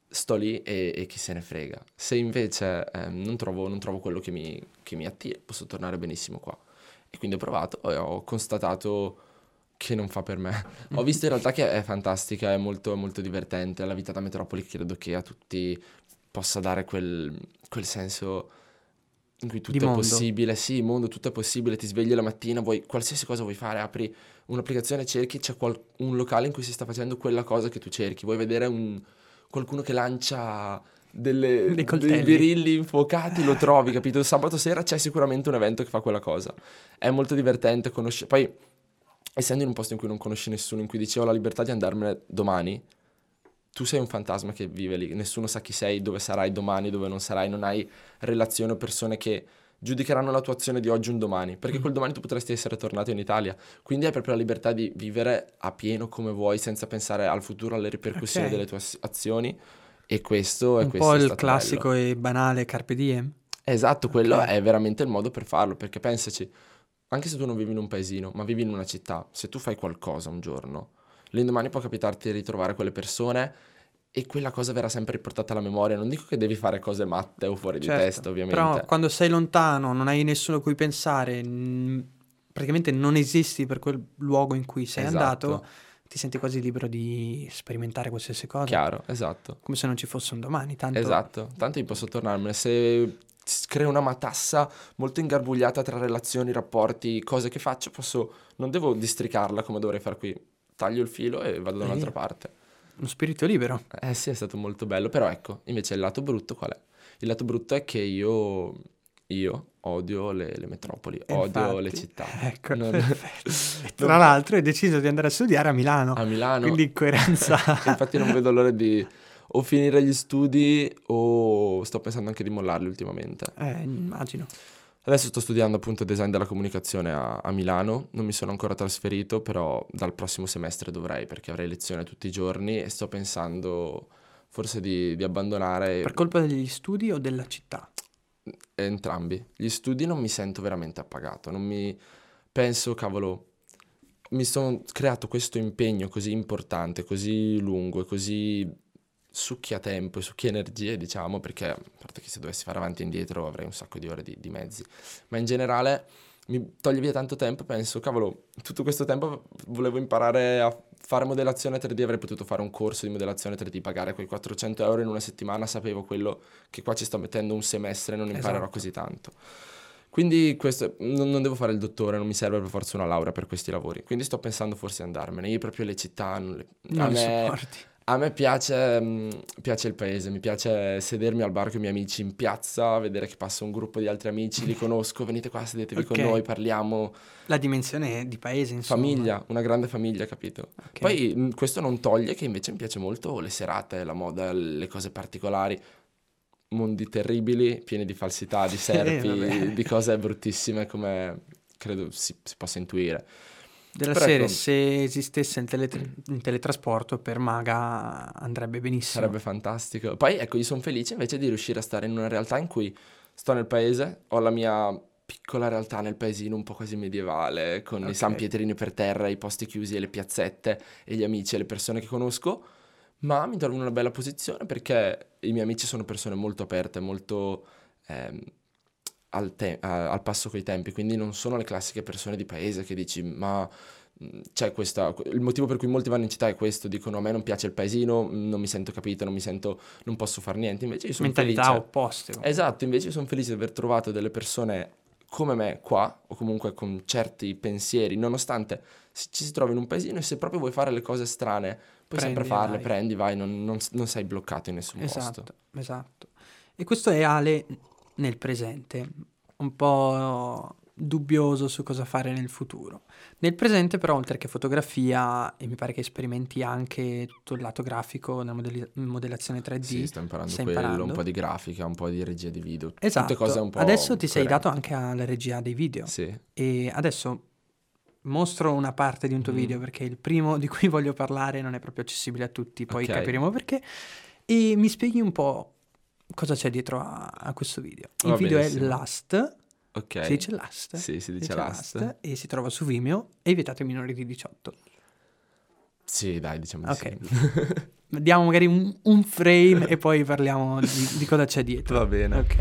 sto lì e, e chi se ne frega. Se invece ehm, non, trovo, non trovo quello che mi, che mi attira, posso tornare benissimo qua. E quindi ho provato e ho constatato che non fa per me. [laughs] Ho visto in realtà che è fantastica, è molto, molto divertente. La vita da metropoli credo che a tutti possa dare quel, quel senso in cui tutto è mondo. possibile. Sì, mondo, tutto è possibile. Ti svegli la mattina, vuoi qualsiasi cosa vuoi fare, apri un'applicazione, cerchi, c'è qual- un locale in cui si sta facendo quella cosa che tu cerchi. Vuoi vedere un- qualcuno che lancia delle, Dei birilli infuocati, lo trovi, capito? Il sabato sera c'è sicuramente un evento che fa quella cosa. È molto divertente, conosce... Poi essendo in un posto in cui non conosci nessuno, in cui dicevo la libertà di andarmene domani, tu sei un fantasma che vive lì, nessuno sa chi sei, dove sarai domani, dove non sarai, non hai relazioni o persone che giudicheranno la tua azione di oggi un domani, perché mm. quel domani tu potresti essere tornato in Italia. Quindi hai proprio la libertà di vivere a pieno come vuoi, senza pensare al futuro, alle ripercussioni okay. delle tue azioni. E questo è un po' il classico bello. e banale carpe diem. Esatto, quello okay. è veramente il modo per farlo, perché pensaci, anche se tu non vivi in un paesino, ma vivi in una città, se tu fai qualcosa un giorno, l'indomani può capitarti di ritrovare quelle persone e quella cosa verrà sempre riportata alla memoria. Non dico che devi fare cose matte o fuori certo, di testa, ovviamente. Però quando sei lontano, non hai nessuno a cui pensare, n- praticamente non esisti per quel luogo in cui sei esatto. andato, ti senti quasi libero di sperimentare qualsiasi cosa. Chiaro, esatto. Come se non ci fosse un domani. Tanto... Esatto, tanto io posso tornarmene. Se crea una matassa molto ingarbugliata tra relazioni, rapporti, cose che faccio, posso, non devo districarla come dovrei fare qui. Taglio il filo e vado da un'altra parte. Uno spirito libero. Eh sì, è stato molto bello, però ecco, invece il lato brutto qual è? Il lato brutto è che io, io odio le, le metropoli, e odio infatti, le città. [laughs] Ecco, non... [laughs] [laughs] tra l'altro hai deciso di andare a studiare a Milano. A Milano. Quindi in coerenza. infatti non vedo l'ora di o finire gli studi o sto pensando anche di mollarli ultimamente. Eh, immagino. Adesso sto studiando appunto design della comunicazione a, a, Milano, non mi sono ancora trasferito, però dal prossimo semestre dovrei perché avrei lezione tutti i giorni e sto pensando forse di, di abbandonare... Per colpa degli studi o della città? Entrambi. Gli studi non mi sento veramente appagato, non mi penso, cavolo, mi sono creato questo impegno così importante, così lungo e così succhia tempo e succhia energie, diciamo, perché a parte che se dovessi fare avanti e indietro avrei un sacco di ore di, di mezzi, ma in generale mi toglie via tanto tempo e penso, cavolo, tutto questo tempo volevo imparare a fare modellazione 3D, avrei potuto fare un corso di modellazione 3D, pagare quei 400 euro in una settimana, sapevo quello che qua ci sto mettendo un semestre e non imparerò esatto. così tanto. Quindi questo, non, non, devo fare il dottore, non mi serve per forza una laurea per questi lavori. Quindi sto pensando forse andarmene. Io proprio le città non le, non a me, supporti. A me piace, mm, piace, il paese, mi piace sedermi al bar con i miei amici in piazza, vedere che passa un gruppo di altri amici, li [laughs] conosco, venite qua, sedetevi okay. con noi, parliamo. La dimensione di paese, insomma. Famiglia, una grande famiglia, capito? Okay. Poi mm, questo non toglie che invece mi piace molto le serate, la moda, le cose particolari, mondi terribili, pieni di falsità, di [laughs] serpi, eh, di cose bruttissime come credo si, si possa intuire. Della Però serie, se esistesse in, tele- in, teletrasporto per Maga andrebbe benissimo. Sarebbe fantastico. Poi ecco, io sono felice invece di riuscire a stare in una realtà in cui sto nel paese, ho la mia piccola realtà nel paesino un po' quasi medievale, con okay. i San Pietrini per terra, i posti chiusi e le piazzette e gli amici e le persone che conosco, ma mi trovo in una bella posizione perché i miei amici sono persone molto aperte, molto... Ehm, al, te- al passo coi tempi, quindi non sono le classiche persone di paese che dici ma c'è questa, il motivo per cui molti vanno in città è questo, dicono a me non piace il paesino, non mi sento capito, non mi sento, non posso fare niente, invece io sono Mentalità felice. opposte. Esatto, invece io sono felice di aver trovato delle persone come me qua, o comunque con certi pensieri, nonostante ci si trovi in un paesino e se proprio vuoi fare le cose strane, puoi prendi, sempre farle, vai. prendi, vai, non, non, non, sei bloccato in nessun esatto, posto. Esatto, E questo è Ale nel presente, un po' dubbioso su cosa fare nel futuro. Nel presente però, oltre che fotografia, e mi pare che esperimenti anche tutto il lato grafico nella modelli- modellazione 3D. Sì, sto imparando quello, imparando. un po' di grafica, un po' di regia di video. Esatto. Tutte cose un po' adesso ti coerenti. sei dato anche alla regia dei video. Sì. E adesso mostro una parte di un tuo mm. video perché il primo di cui voglio parlare non è proprio accessibile a tutti, poi okay. capiremo perché. E mi spieghi un po' cosa c'è dietro a, a questo video. Il Va video benissimo. è Last. Ok. Si dice Last? Sì, si dice, si Last. Last. E si trova su Vimeo e è vietato ai minori di 18. Sì, dai, diciamo Ok. Sì. [laughs] Diamo magari un, un frame [laughs] e poi parliamo di, di, cosa c'è dietro. Va bene. Ok.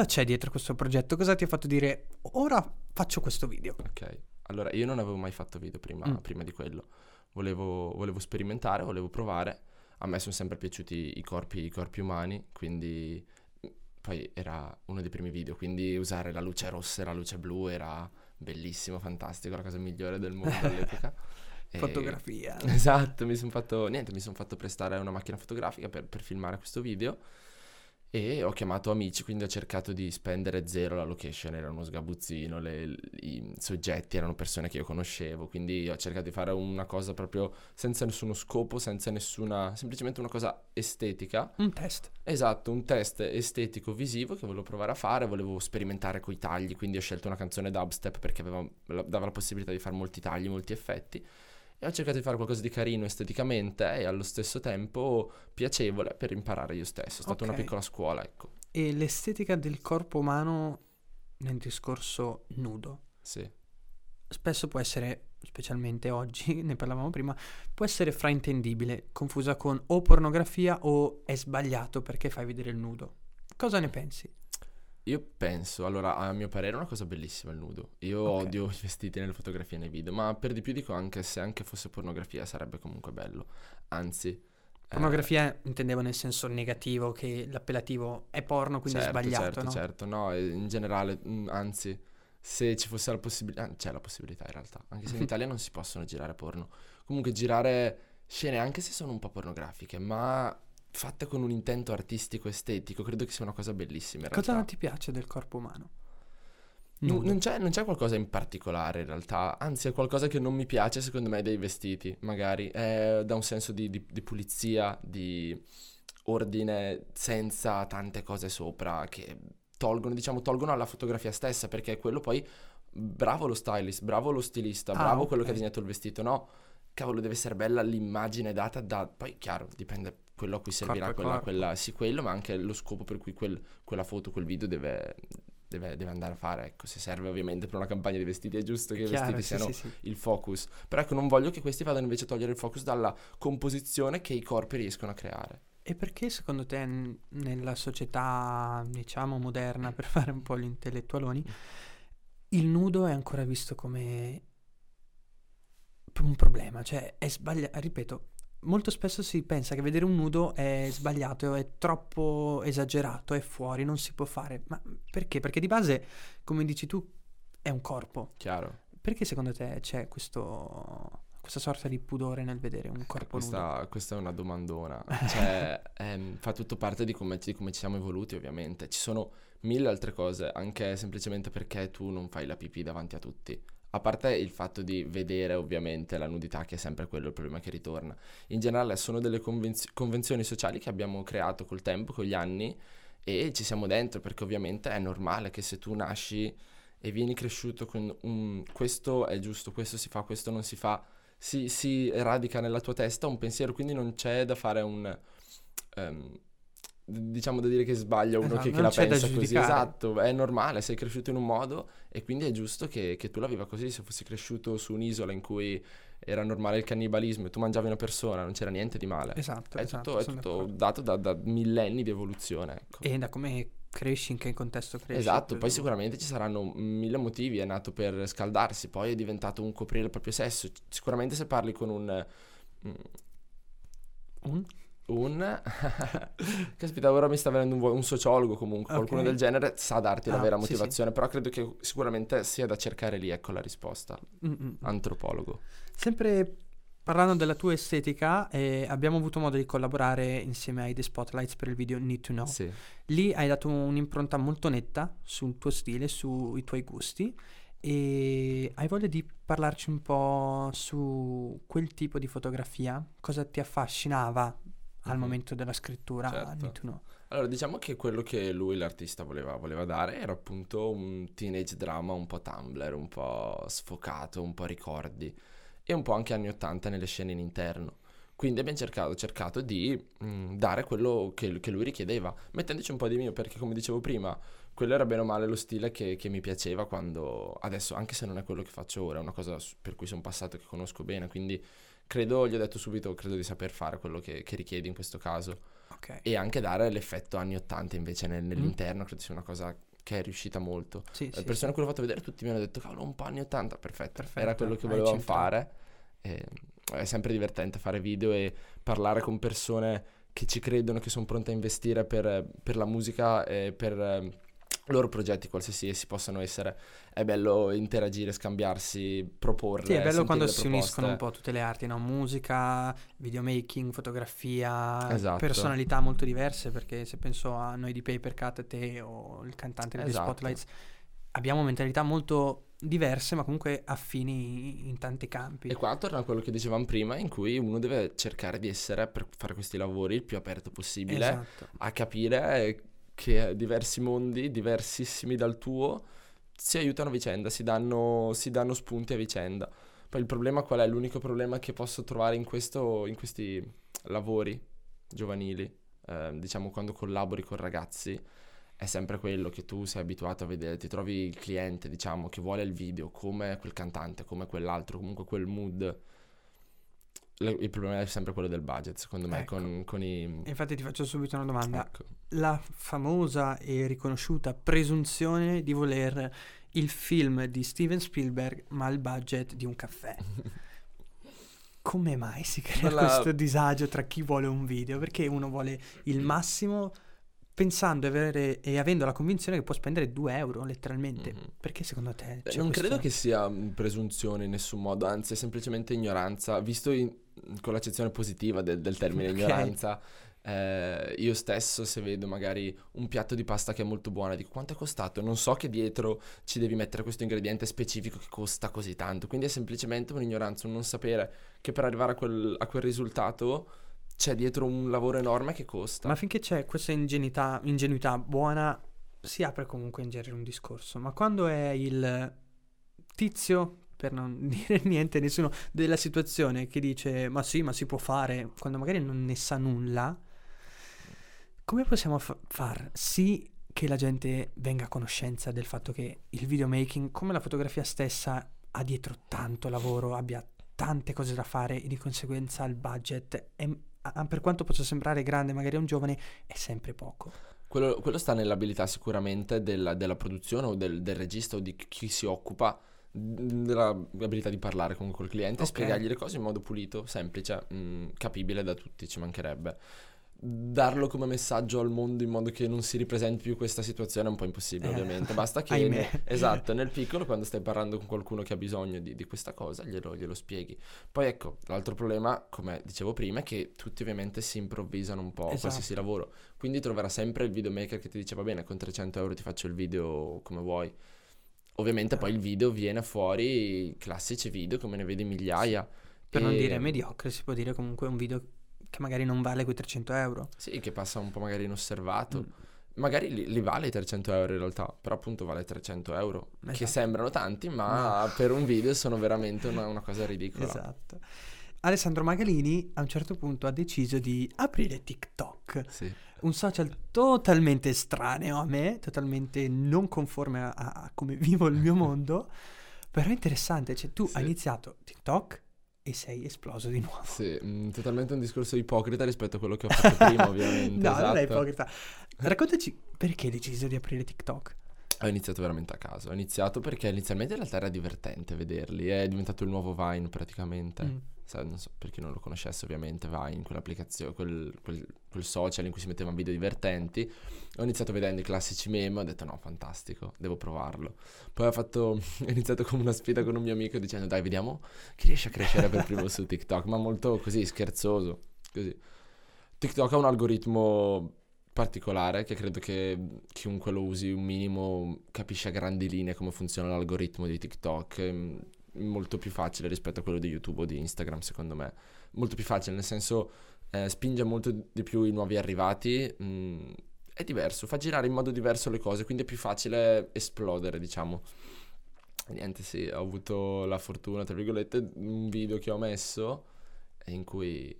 Cosa c'è dietro questo progetto? Cosa ti ha fatto dire ora faccio questo video? Ok, allora io non avevo mai fatto video prima, Mm. prima di quello. Volevo, volevo sperimentare, volevo provare. A me sono sempre piaciuti i corpi, i corpi umani, quindi mm, poi era uno dei primi video, quindi usare la luce rossa e la luce blu era bellissimo, fantastico, la cosa migliore del mondo [laughs] all'epoca. E- Fotografia. [laughs] Esatto, mi sono fatto, niente, mi sono fatto prestare una macchina fotografica per, per filmare questo video e ho chiamato amici, quindi ho cercato di spendere zero la location, era uno sgabuzzino, le- i soggetti erano persone che io conoscevo, quindi ho cercato di fare una cosa proprio senza nessuno scopo, senza nessuna, semplicemente una cosa estetica. Un test. Esatto, un test estetico visivo che volevo provare a fare, volevo sperimentare coi tagli, quindi ho scelto una canzone dubstep perché aveva- dava la possibilità di fare molti tagli, molti effetti e ho cercato di fare qualcosa di carino esteticamente e allo stesso tempo piacevole per imparare io stesso, è stata una Ok. piccola scuola, ecco. E l'estetica del corpo umano nel discorso nudo. Sì. spesso può essere, specialmente oggi, [laughs] ne parlavamo prima, può essere fraintendibile, confusa con o pornografia o è sbagliato perché fai vedere il nudo. Cosa ne pensi? Io penso, allora, a mio parere è una cosa bellissima il nudo. Io Ok. odio i vestiti nelle fotografie e nei video, ma per di più dico anche se anche fosse pornografia sarebbe comunque bello. Anzi, eh, Pornografia intendevo nel senso negativo, che l'appellativo è porno, quindi certo, è sbagliato, certo, no? certo, no, in generale, mm, anzi, se ci fosse la possibilità, ah, c'è la possibilità in realtà, anche se in [laughs] Italia non si possono girare porno. Comunque girare scene, anche se sono un po' pornografiche, ma fatte con un intento artistico, estetico, credo che sia una cosa bellissima in Cosa non ti piace del corpo umano? Non, non c'è, non c'è qualcosa in particolare in realtà, anzi è qualcosa che non mi piace secondo me dei vestiti, magari, è da un senso di, di- di pulizia, di ordine senza tante cose sopra che tolgono, diciamo, tolgono alla fotografia stessa perché quello poi, bravo lo stylist, bravo lo stilista, Ah, bravo quello che ha disegnato il vestito, no, cavolo deve essere bella l'immagine data da, poi chiaro, dipende quello a cui servirà Corpo quella, corpo. quella, sì quello, ma anche lo scopo per cui quel- quella foto, quel video deve, deve, deve andare a fare, ecco, se serve ovviamente per una campagna di vestiti è giusto che i Chiaro, vestiti sì, siano sì, sì. il focus, però ecco non voglio che questi vadano invece a togliere il focus dalla composizione che i corpi riescono a creare. E perché secondo te n- nella società, diciamo, moderna, per fare un po' gli intellettualoni, il nudo è ancora visto come un problema? Cioè, è sbagliato, ripeto, molto spesso si pensa che vedere un nudo è sbagliato, è troppo esagerato, è fuori, non si può fare. Ma perché? Perché di base, come dici tu, è un corpo. Chiaro? Perché secondo te c'è questo, questa sorta di pudore nel vedere un corpo nudo? Questa, questa è una domandona, cioè [laughs] ehm, fa tutto parte di come, di come ci siamo evoluti ovviamente, ci sono mille altre cose, anche semplicemente perché tu non fai la pipì davanti a tutti. A parte il fatto di vedere ovviamente la nudità, che è sempre quello il problema che ritorna. In generale sono delle convenz- convenzioni sociali che abbiamo creato col tempo, con gli anni, e ci siamo dentro, perché ovviamente è normale che se tu nasci e vieni cresciuto con un questo è giusto, questo si fa, questo non si fa, si, si radica nella tua testa un pensiero, quindi non c'è da fare un... ehm, diciamo da dire che sbaglia uno Esatto, che, che la pensa così, esatto, è normale, sei cresciuto in un modo e quindi è giusto che, che tu la viva così, se fossi cresciuto su un'isola in cui era normale il cannibalismo e tu mangiavi una persona, non c'era niente di male. Esatto, È esatto, tutto, è tutto dato da, da millenni di evoluzione, ecco. E da come cresci, in che contesto cresci. Esatto, poi sicuramente ci saranno mille motivi, è nato per scaldarsi, poi è diventato un coprire il proprio sesso. Sicuramente se parli con un... mm, Un? Un... [laughs] Caspita, ora mi sta venendo un, un sociologo comunque, qualcuno Ok. del genere sa darti la Ah, vera sì, sì. motivazione, però credo che sicuramente sia da cercare lì, ecco la risposta. Mm, mm, mm. Antropologo. Sempre parlando della tua estetica, eh, abbiamo avuto modo di collaborare insieme ai The Spotlights per il video Need to Know. Sì. Lì hai dato un'impronta molto netta sul tuo stile, sui tuoi gusti e hai voglia di parlarci un po' su quel tipo di fotografia? Cosa ti affascinava al Mhm. momento della scrittura Certo. Know? Allora, diciamo che quello che lui, l'artista, voleva, voleva dare era appunto un teenage drama un po' Tumblr, un po' sfocato, un po' ricordi e un po' anche anni 80 nelle scene in interno. Quindi abbiamo cercato, cercato di mm, dare quello che, che lui richiedeva, mettendoci un po' di mio, perché come dicevo prima, quello era bene o male lo stile che, che mi piaceva quando, adesso, anche se non è quello che faccio ora, è una cosa per cui sono passato e che conosco bene, quindi credo, gli ho detto subito, credo di saper fare quello che, che richiedi in questo caso. Ok. e anche dare l'effetto anni 80 invece nel- nell'interno, credo sia una cosa che è riuscita molto. Sì, Le sì, persone che l'ho fatto vedere tutti mi hanno detto cavolo un po' anni 80, perfetto, Perfetto, era quello che volevamo fare. E è sempre divertente fare video e parlare con persone che ci credono, che sono pronte a investire per, per la musica e per eh, loro progetti, qualsiasi essi possano essere. È bello interagire, scambiarsi, proporre. Sì, è bello quando si uniscono un po' tutte le arti, no? Musica, videomaking, fotografia, Esatto. personalità molto diverse, perché se penso a noi di Papercut, te o il cantante degli Esatto. Spotlights, abbiamo mentalità molto diverse, ma comunque affini in tanti campi. E qua torna a quello che dicevamo prima, in cui uno deve cercare di essere, per fare questi lavori, il più aperto possibile Esatto. a capire che diversi mondi, diversissimi dal tuo, si aiutano a vicenda, si danno, si danno spunti a vicenda. Poi il problema qual è? L'unico problema che posso trovare in, questo, in questi lavori giovanili, eh, diciamo quando collabori con ragazzi, è sempre quello che tu sei abituato a vedere, ti trovi il cliente, diciamo, che vuole il video, come quel cantante, come quell'altro, comunque quel mood. Le- Il problema è sempre quello del budget, secondo me, Ecco. con, con i... Infatti ti faccio subito una domanda. Ecco. La famosa e riconosciuta presunzione di voler il film di Steven Spielberg, ma il budget di un caffè. [laughs] Come mai si crea Quella- questo disagio tra chi vuole un video? Perché uno vuole il massimo pensando e, avere- e avendo la convinzione che può spendere 2 euro letteralmente. Mhm. Perché secondo te? Beh, non questo- credo che sia mm, presunzione in nessun modo, anzi è semplicemente ignoranza, visto in- con l'accezione positiva del, del termine Ok. ignoranza. eh, io stesso se vedo magari un piatto di pasta che è molto buona, dico quanto è costato? Non so che dietro ci devi mettere questo ingrediente specifico che costa così tanto, quindi è semplicemente un'ignoranza, un non sapere che per arrivare a quel, a quel risultato c'è dietro un lavoro enorme che costa. Ma finché c'è questa ingenuità, ingenuità buona, si apre comunque in genere un discorso. Ma quando è il tizio, per non [laughs] dire niente, nessuno della situazione che dice ma sì, ma si può fare, quando magari non ne sa nulla, come possiamo fa- far sì che la gente venga a conoscenza del fatto che il videomaking, come la fotografia stessa, ha dietro tanto lavoro, abbia tante cose da fare e di conseguenza il budget, è- a- per quanto possa sembrare grande magari a un giovane, è sempre poco. Quello, quello sta nell'abilità sicuramente della, della produzione o del, del regista o di chi si occupa dell'abilità di parlare con col cliente e Ok. spiegargli le cose in modo pulito, semplice, mh, capibile da tutti, ci mancherebbe. Darlo come messaggio al mondo in modo che non si ripresenti più questa situazione è un po' impossibile, Eh, ovviamente. Basta [laughs] che, ne- esatto, nel piccolo, quando stai parlando con qualcuno che ha bisogno di, di questa cosa, glielo, glielo spieghi. Poi ecco, l'altro problema, come dicevo prima, è che tutti ovviamente si improvvisano un po' Esatto. qualsiasi lavoro. Quindi troverà sempre il videomaker che ti dice va bene, con 300 euro ti faccio il video come vuoi. Ovviamente poi il video viene fuori, classici video come ne vedi migliaia. Per non E- dire mediocre, si può dire comunque un video che magari non vale quei 300 euro. Sì, che passa un po' magari inosservato. Mm. Magari li, li vale i 300 euro in realtà, però appunto vale 300 euro, che Esatto. sembrano tanti, ma [laughs] per un video sono veramente una, una cosa ridicola. Esatto. Alessandro Magalini a un certo punto ha deciso di aprire TikTok, Sì. Un social totalmente estraneo a me, totalmente non conforme a, a- come vivo il mio mondo, [laughs] però interessante, cioè tu Sì. hai iniziato TikTok e sei esploso di nuovo. Sì, mm, totalmente un discorso ipocrita rispetto a quello che ho [laughs] fatto prima, ovviamente. no, non è esatto. ipocrita. [laughs] Raccontaci perché hai deciso di aprire TikTok. Ho iniziato veramente a caso. Ho iniziato perché inizialmente in realtà era divertente vederli. È diventato il nuovo Vine praticamente. Mm. Non so, per chi non lo conoscesse, ovviamente Vine, quell'applicazione, quel, quel- quel social in cui si mettevano video divertenti. Ho iniziato vedendo i classici meme, ho detto no, fantastico, devo provarlo. Poi ho fatto, [laughs] ho iniziato come una sfida con un mio amico dicendo dai, vediamo chi riesce a crescere per primo su TikTok, ma molto così, scherzoso, così. TikTok ha un algoritmo particolare che credo che chiunque lo usi un minimo capisce a grandi linee come funziona l'algoritmo di TikTok. Molto più facile rispetto a quello di YouTube o di Instagram, secondo me. Molto più facile, nel senso eh, spinge molto di più i nuovi arrivati. mm, è diverso, fa girare in modo diverso le cose, quindi è più facile esplodere, diciamo. Niente, sì, ho avuto la fortuna, tra virgolette, un video che ho messo in cui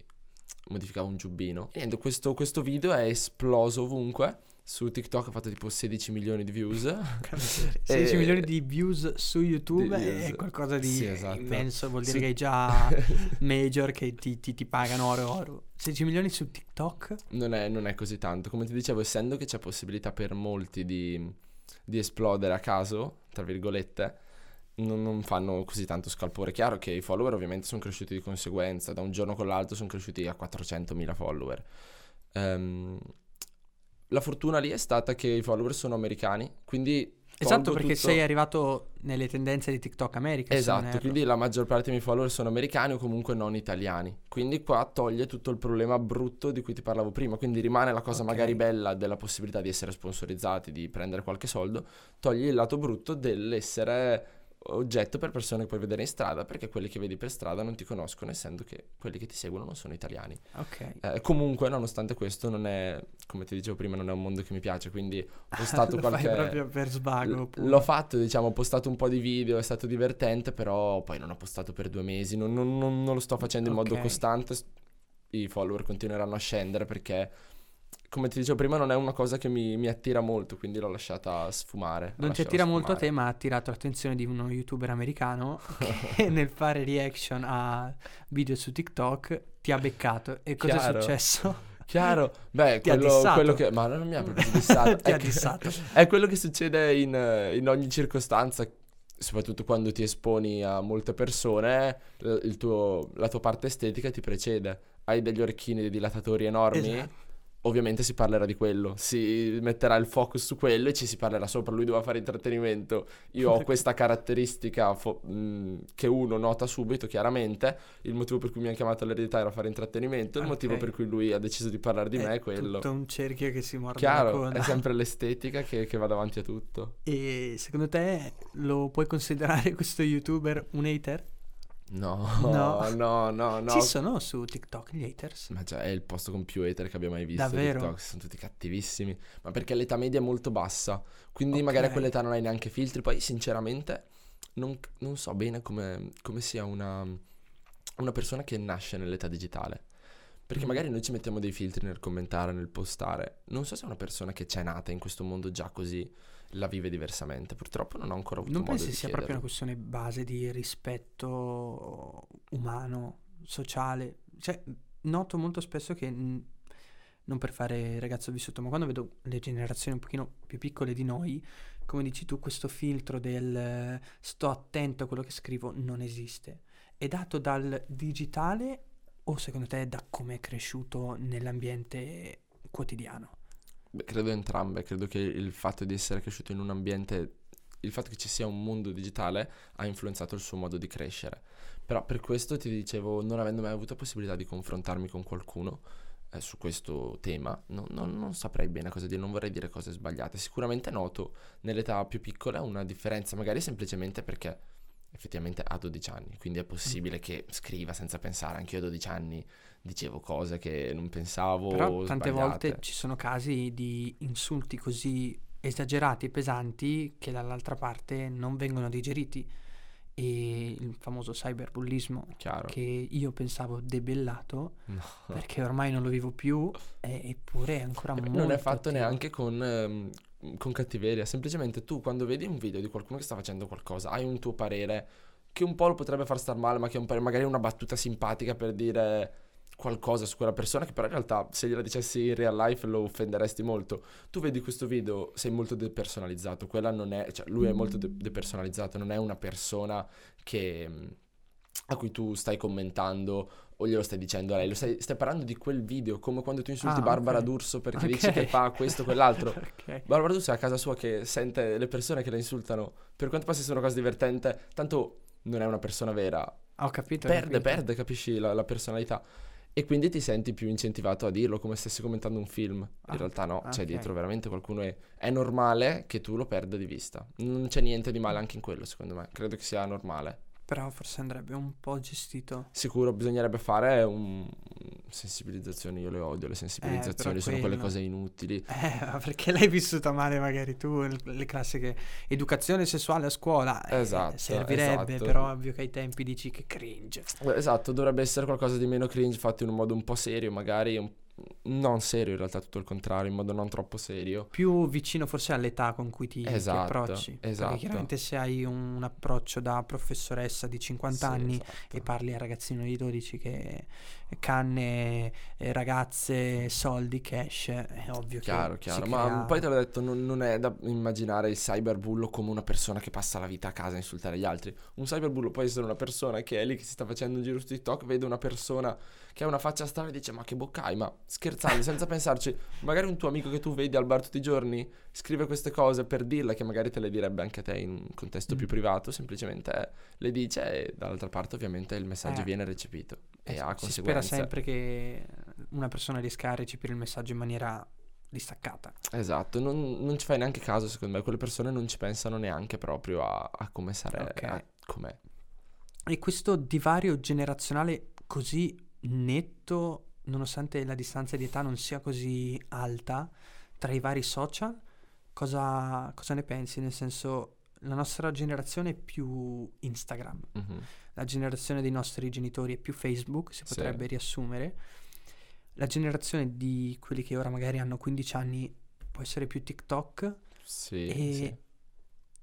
modificavo un giubbino. E niente, questo, questo video è esploso ovunque. Su TikTok ha fatto tipo 16 milioni di views. [laughs] 16 [laughs] milioni di views su YouTube di è views. qualcosa di Sì, esatto. immenso, vuol dire Su- che hai già [laughs] major che ti, ti- ti pagano oro e oro. 16 milioni su TikTok? non, è, non è così tanto. Come ti dicevo, essendo che c'è possibilità per molti di, di esplodere a caso, tra virgolette, non, non fanno così tanto scalpore. Chiaro che i follower ovviamente sono cresciuti di conseguenza, da un giorno con l'altro sono cresciuti a 400.000 follower. Ehm, la fortuna lì è stata che i follower sono americani, quindi... Esatto, perché tutto- sei arrivato nelle tendenze di TikTok America. Esatto, quindi la maggior parte dei miei follower sono americani o comunque non italiani. Quindi qua toglie tutto il problema brutto di cui ti parlavo prima. Quindi rimane la cosa Ok. magari bella della possibilità di essere sponsorizzati, di prendere qualche soldo. Togli il lato brutto dell'essere oggetto per persone che puoi vedere in strada, perché quelli che vedi per strada non ti conoscono, essendo che quelli che ti seguono non sono italiani. Ok. Eh, comunque, nonostante questo, non è, come ti dicevo prima, non è un mondo che mi piace. Quindi ho [laughs] postato Lo qualche. proprio per svago. L- L'ho fatto, diciamo, ho postato un po' di video, è stato divertente, però poi non ho postato per due mesi, non, non- non- non lo sto facendo in modo Ok. costante, i follower continueranno a scendere perché, come ti dicevo prima, non è una cosa che mi, mi attira molto, quindi l'ho lasciata sfumare. Non ti lascerò attira molto a te, ma ha attirato l'attenzione di uno youtuber americano [laughs] che nel fare reaction a video su TikTok ti ha beccato. E cosa Chiaro. è successo? Chiaro, [laughs] beh, ha quello, quello che... Ma non mi ha proprio dissato. [laughs] Ti ha è che- dissato. È quello che succede in, in ogni circostanza, soprattutto quando ti esponi a molte persone, tuo- la tua parte estetica ti precede. Hai degli orecchini dei dilatatori enormi, Esatto. Ovviamente si parlerà di quello, si metterà il focus su quello e ci si parlerà sopra. Lui doveva fare intrattenimento. Io ho [laughs] questa caratteristica fo- mh, che uno nota subito, chiaramente. Il motivo per cui mi ha chiamato all'eredità era fare intrattenimento, il motivo Ok. per cui lui ha deciso di parlare di me è quello. tutto un cerchio che si morde Chiaro, è sempre l'estetica che, che va davanti a tutto. E secondo te lo puoi considerare [laughs] questo youtuber un hater? No, No. [laughs] no, no, no. Ci sono su TikTok gli haters? Ma già è il posto con più hater che abbia mai visto. Davvero? TikTok, sono tutti cattivissimi. Ma perché l'età media è molto bassa. Quindi magari a quell'età non hai neanche filtri. Poi, sinceramente, non, non so bene come, come sia una, una persona che nasce nell'età digitale. Perché Mm. magari noi ci mettiamo dei filtri nel commentare, nel postare. Non so se è una persona che c'è nata in questo mondo già così la vive diversamente. Purtroppo non ho ancora avuto Non modo pensi di sia proprio una chiederlo. questione base di rispetto umano, sociale? Cioè, noto molto spesso che, non per fare ragazzo vissuto, ma quando vedo le generazioni un pochino più piccole di noi, come dici tu, questo filtro del sto attento a quello che scrivo non esiste. È dato dal digitale o secondo te da come è cresciuto nell'ambiente quotidiano? Credo entrambe, credo che il fatto di essere cresciuto in un ambiente, il fatto che ci sia un mondo digitale ha influenzato il suo modo di crescere. Però per questo ti dicevo, non avendo mai avuto possibilità di confrontarmi con qualcuno eh, su questo tema, non, non- non saprei bene cosa dire, non vorrei dire cose sbagliate. Sicuramente noto nell'età più piccola una differenza, magari semplicemente perché effettivamente ha 12 anni, quindi è possibile che scriva senza pensare. Anche io a 12 anni dicevo cose che non pensavo. Però tante volte ci sono casi di insulti così esagerati e pesanti che dall'altra parte non vengono digeriti. E il famoso cyberbullismo Chiaro. che io pensavo debellato No. perché ormai non lo vivo più, e- eppure è ancora molto non è fatto attivo. neanche con, ehm, con cattiveria. Semplicemente tu, quando vedi un video di qualcuno che sta facendo qualcosa, hai un tuo parere che un po' lo potrebbe far star male, ma che è un parere, magari una battuta simpatica per dire qualcosa su quella persona che però in realtà se gliela dicessi in real life lo offenderesti molto. Tu vedi questo video, sei molto depersonalizzato, quella non è, cioè lui è molto de- depersonalizzato, non è una persona che a cui tu stai commentando o glielo stai dicendo a lei, lo stai, stai parlando di quel video, come quando tu insulti Ah, Barbara ok. D'Urso perché Ok. dici che fa questo o quell'altro. [laughs] Ok. Barbara D'Urso è a casa sua che sente le persone che la insultano, per quanto possa essere una cosa divertente, tanto non è una persona vera, Ho capito. ho perde, capito. perde, capisci la, la personalità. E quindi ti senti più incentivato a dirlo come stessi commentando un film. In Ah, realtà no, c'è ok. dietro veramente qualcuno e è normale che tu lo perda di vista. Non c'è niente di male anche in quello, secondo me. Credo che sia normale. Però forse andrebbe un po' gestito. Sicuro bisognerebbe fare un... sensibilizzazioni, io le odio, le sensibilizzazioni però sono quelle quello- cose inutili. Eh, perché l'hai vissuta male magari tu, le classiche educazione sessuale a scuola. eh, Esatto, servirebbe, esatto. però ovvio che ai tempi dici che cringe. Eh, Esatto, dovrebbe essere qualcosa di meno cringe, fatto in un modo un po' serio, magari un- non serio in realtà, tutto il contrario, in modo non troppo serio. Più vicino forse all'età con cui ti, ti Esatto, approcci. esatto. Perché chiaramente se hai un, un approccio da professoressa di 50 Sì, anni esatto. e parli al ragazzino di 12 che canne, eh, ragazze, soldi, cash, è ovvio Chiaro, che chiaro, si ma crea- poi te l'ho detto, non, non è da immaginare il cyberbullo come una persona che passa la vita a casa a insultare gli altri. Un cyberbullo può essere una persona che è lì che si sta facendo un giro su TikTok, vede una persona che ha una faccia strana e dice ma che bocca hai, ma scherzando, senza pensarci, magari un tuo amico che tu vedi al bar tutti i giorni scrive queste cose per dirle che magari te le direbbe anche a te in un contesto più Mm. privato, semplicemente le dice e dall'altra parte ovviamente il messaggio Eh. viene recepito e Eh, ha si spera conseguenze. sempre che una persona riesca a recepire il messaggio in maniera distaccata. Esatto, non, non ci fai neanche caso, secondo me, quelle persone non ci pensano neanche proprio a, a come sarebbe, Ok. a com'è. E questo divario generazionale così netto, nonostante la distanza di età non sia così alta tra i vari social, cosa, cosa ne pensi? Nel senso, la nostra generazione è più Instagram, Mhm. la generazione dei nostri genitori è più Facebook, si Sì. potrebbe riassumere. La generazione di quelli che ora magari hanno 15 anni può essere più TikTok Sì, e sì.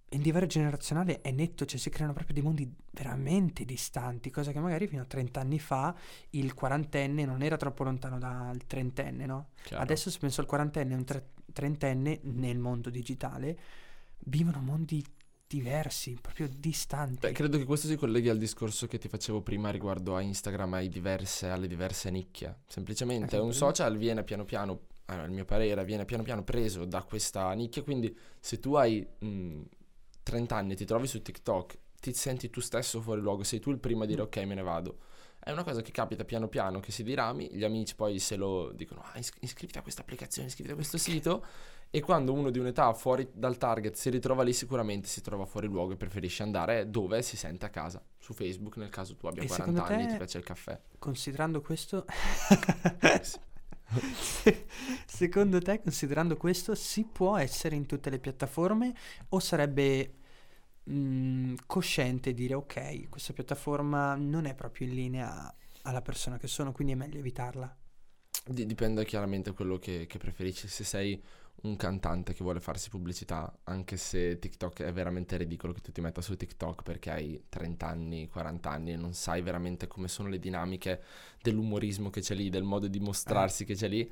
Il divario generazionale è netto, cioè si creano proprio dei mondi veramente distanti, cosa che magari fino a 30 anni fa il quarantenne non era troppo lontano dal trentenne, no? chiaro. Adesso se penso al quarantenne e un tre- trentenne nel mondo digitale, vivono mondi diversi, proprio distanti. Beh, credo che questo si colleghi al discorso che ti facevo prima riguardo a Instagram, ai diverse, alle diverse nicchie. Semplicemente Eh, un social viene piano piano, a mio parere, viene piano piano preso da questa nicchia, quindi se tu hai mh, 30 anni ti trovi su TikTok, ti senti tu stesso fuori luogo, sei tu il primo a dire Mm. ok me ne vado. È una cosa che capita piano piano, che si dirami, gli amici poi se lo dicono, ah, is- iscriviti a questa applicazione, iscriviti a questo sito, e quando uno di un'età fuori dal target si ritrova lì, sicuramente si trova fuori luogo e preferisce andare dove si sente a casa. Su Facebook, nel caso tu abbia E 40 secondo anni e ti piace il caffè. Considerando questo, [laughs] secondo te, considerando questo, si può essere in tutte le piattaforme o sarebbe mm, cosciente dire ok, questa piattaforma non è proprio in linea alla persona che sono, quindi è meglio evitarla? Di- dipende chiaramente da quello che, che preferisci. Se sei un cantante che vuole farsi pubblicità, anche se TikTok è veramente ridicolo che tu ti metta su TikTok perché hai 30 anni, 40 anni e non sai veramente come sono le dinamiche dell'umorismo che c'è lì, del modo di mostrarsi che c'è lì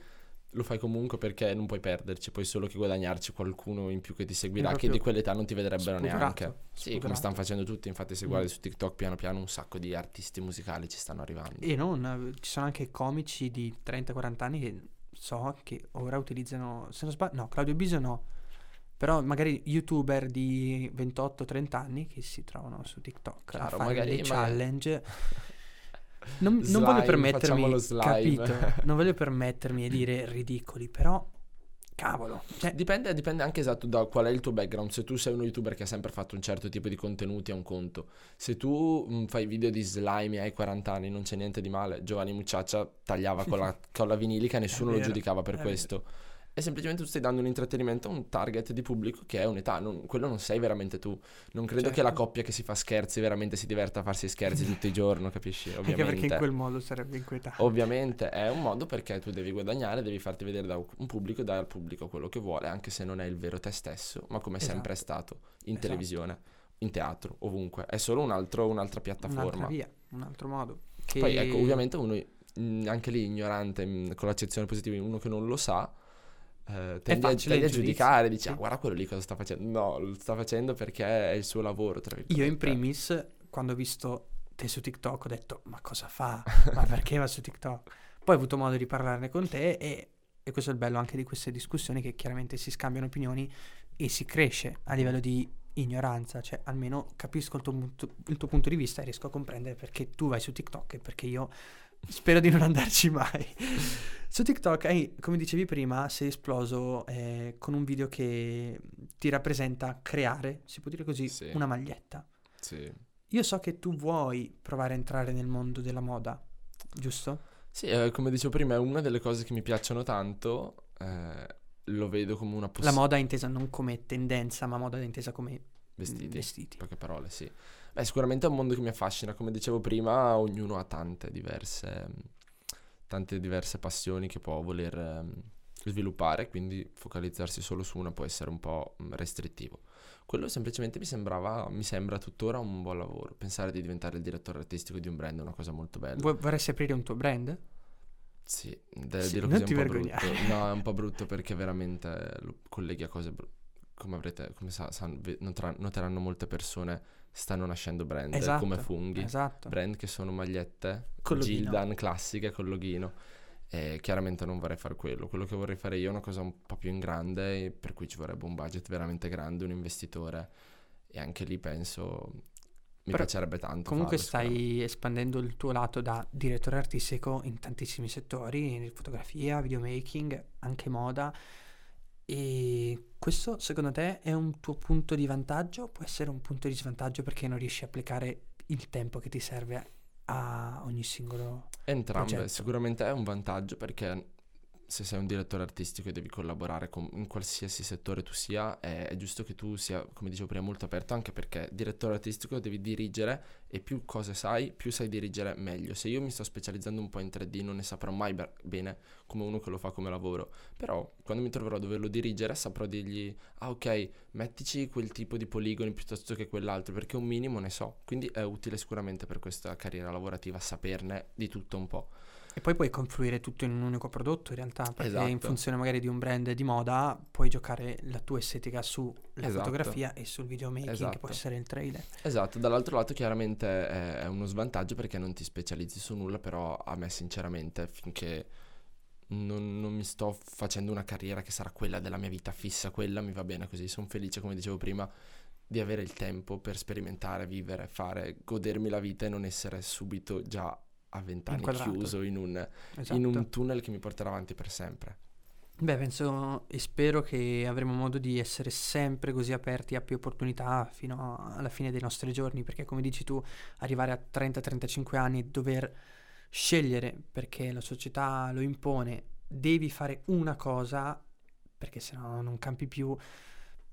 lo fai comunque perché non puoi perderci, puoi solo che guadagnarci qualcuno in più che ti seguirà, che di quell'età non ti vedrebbero spuderato, neanche. Spuderato. Sì, come stanno facendo tutti, infatti se mm. guardi mm. su TikTok piano piano un sacco di artisti musicali ci stanno arrivando. E non, ci sono anche comici di 30-40 anni che so che ora utilizzano, se non sbaglio, no, Claudio Biso no, però magari youtuber di 28-30 anni che si trovano su TikTok Chiaro, a fare magari, dei magari. challenge [laughs] Non, non voglio permettermi, lo capito? [laughs] Non voglio permettermi di dire ridicoli, però cavolo, cioè, Dipende, dipende anche esatto da qual è il tuo background. Se tu sei uno youtuber che ha sempre fatto un certo tipo di contenuti, è un conto. Se tu mh, fai video di slime e hai 40 anni, non c'è niente di male. Giovanni Mucciaccia tagliava con la, [laughs] con la vinilica nessuno lo vero, giudicava per questo. E semplicemente tu stai dando un intrattenimento a un target di pubblico che è un'età, non- quello non sei veramente tu. Non credo che la Certo. coppia che si fa scherzi veramente si diverta a farsi scherzi [laughs] tutto il giorno, capisci? anche perché in Ovviamente. quel modo sarebbe inquietante. Ovviamente è un modo perché tu devi guadagnare, devi farti vedere da un pubblico e dare al pubblico quello che vuole, anche se non è il vero te stesso, ma come è sempre è stato in Esatto. televisione, in teatro, ovunque. È solo un altro- un'altra Un'altra piattaforma. via, un altro modo. Che... Poi ecco, ovviamente uno, mh, anche lì ignorante, mh, con l'accezione positiva, uno che non lo sa, eh, tendi, a, facile tendi a giudicare, dici, ah guarda quello lì cosa sta facendo. No, lo sta facendo perché è il suo lavoro, Io in primis, quando ho visto te su TikTok, ho detto, ma cosa fa? Ma [laughs] perché va su TikTok? Poi ho avuto modo di parlarne con te e, e questo è il bello anche di queste discussioni, che chiaramente si scambiano opinioni e si cresce a livello di ignoranza, cioè almeno capisco il tuo, il tuo punto di vista e riesco a comprendere perché tu vai su TikTok e perché io spero di non andarci mai. Su TikTok, hai, come dicevi prima, sei esploso eh, con un video che ti rappresenta creare, si può dire così, Sì. una maglietta. Sì. Io so che tu vuoi provare a entrare nel mondo della moda, giusto? Sì, eh, come dicevo prima, è una delle cose che mi piacciono tanto. eh, lo vedo come una La possibilità. moda intesa non come tendenza, ma moda intesa come Vestiti. vestiti. Poche parole, sì. Beh, sicuramente è un mondo che mi affascina. Come dicevo prima, ognuno ha tante diverse, tante diverse passioni che può voler ehm, sviluppare, quindi focalizzarsi solo su una può essere un po' mm, restrittivo. Quello semplicemente mi sembrava, mi sembra tuttora un buon lavoro. Pensare di diventare il direttore artistico di un brand è una cosa molto bella. Vuoi- vorresti aprire un tuo brand? Sì, de- Sì, dirlo non così è ti po' vergognare. brutto. No, è un po' brutto perché veramente lo colleghi a cose bru- come avrete, come sa, san- ve- noteranno molte persone, stanno nascendo brand Esatto, come funghi. Esatto. Brand che sono magliette. Gildan classiche con loghino. E chiaramente non vorrei fare quello. Quello che vorrei fare io è una cosa un po' più in grande, per cui ci vorrebbe un budget veramente grande, un investitore. E anche lì penso mi Però piacerebbe tanto. Comunque farlo, stai espandendo il tuo lato da direttore artistico in tantissimi settori, fotografia, videomaking, anche moda. E questo secondo te è un tuo punto di vantaggio può essere un punto di svantaggio perché non riesci a applicare il tempo che ti serve a ogni singolo... Entrambe, progetto. sicuramente è un vantaggio perché se sei un direttore artistico e devi collaborare con, in qualsiasi settore tu sia, è, è giusto che tu sia, come dicevo prima, molto aperto, anche perché direttore artistico devi dirigere e più cose sai, più sai dirigere meglio. Se io mi sto specializzando un po' in 3D non ne saprò mai be- bene come uno che lo fa come lavoro, però quando mi troverò a doverlo dirigere saprò dirgli, ah ok, mettici quel tipo di poligoni piuttosto che quell'altro, perché un minimo ne so. Quindi è utile sicuramente per questa carriera lavorativa saperne di tutto un po'. E poi puoi confluire tutto in un unico prodotto in realtà, perché in Esatto. funzione magari di un brand di moda puoi giocare la tua estetica sulla Esatto. fotografia e sul videomaking che può Esatto. essere il trailer. Esatto, dall'altro lato chiaramente è, è uno svantaggio perché non ti specializzi su nulla, però a me sinceramente finché non, non mi sto facendo una carriera che sarà quella della mia vita fissa, quella mi va bene così, sono felice come dicevo prima di avere il tempo per sperimentare, vivere, fare, godermi la vita e non essere subito già a vent'anni chiuso in un, Esatto. in un tunnel che mi porterà avanti per sempre. Beh, penso e spero che avremo modo di essere sempre così aperti a più opportunità fino alla fine dei nostri giorni, perché come dici tu, arrivare a 30-35 anni e dover scegliere perché la società lo impone, devi fare una cosa, perché sennò non campi più,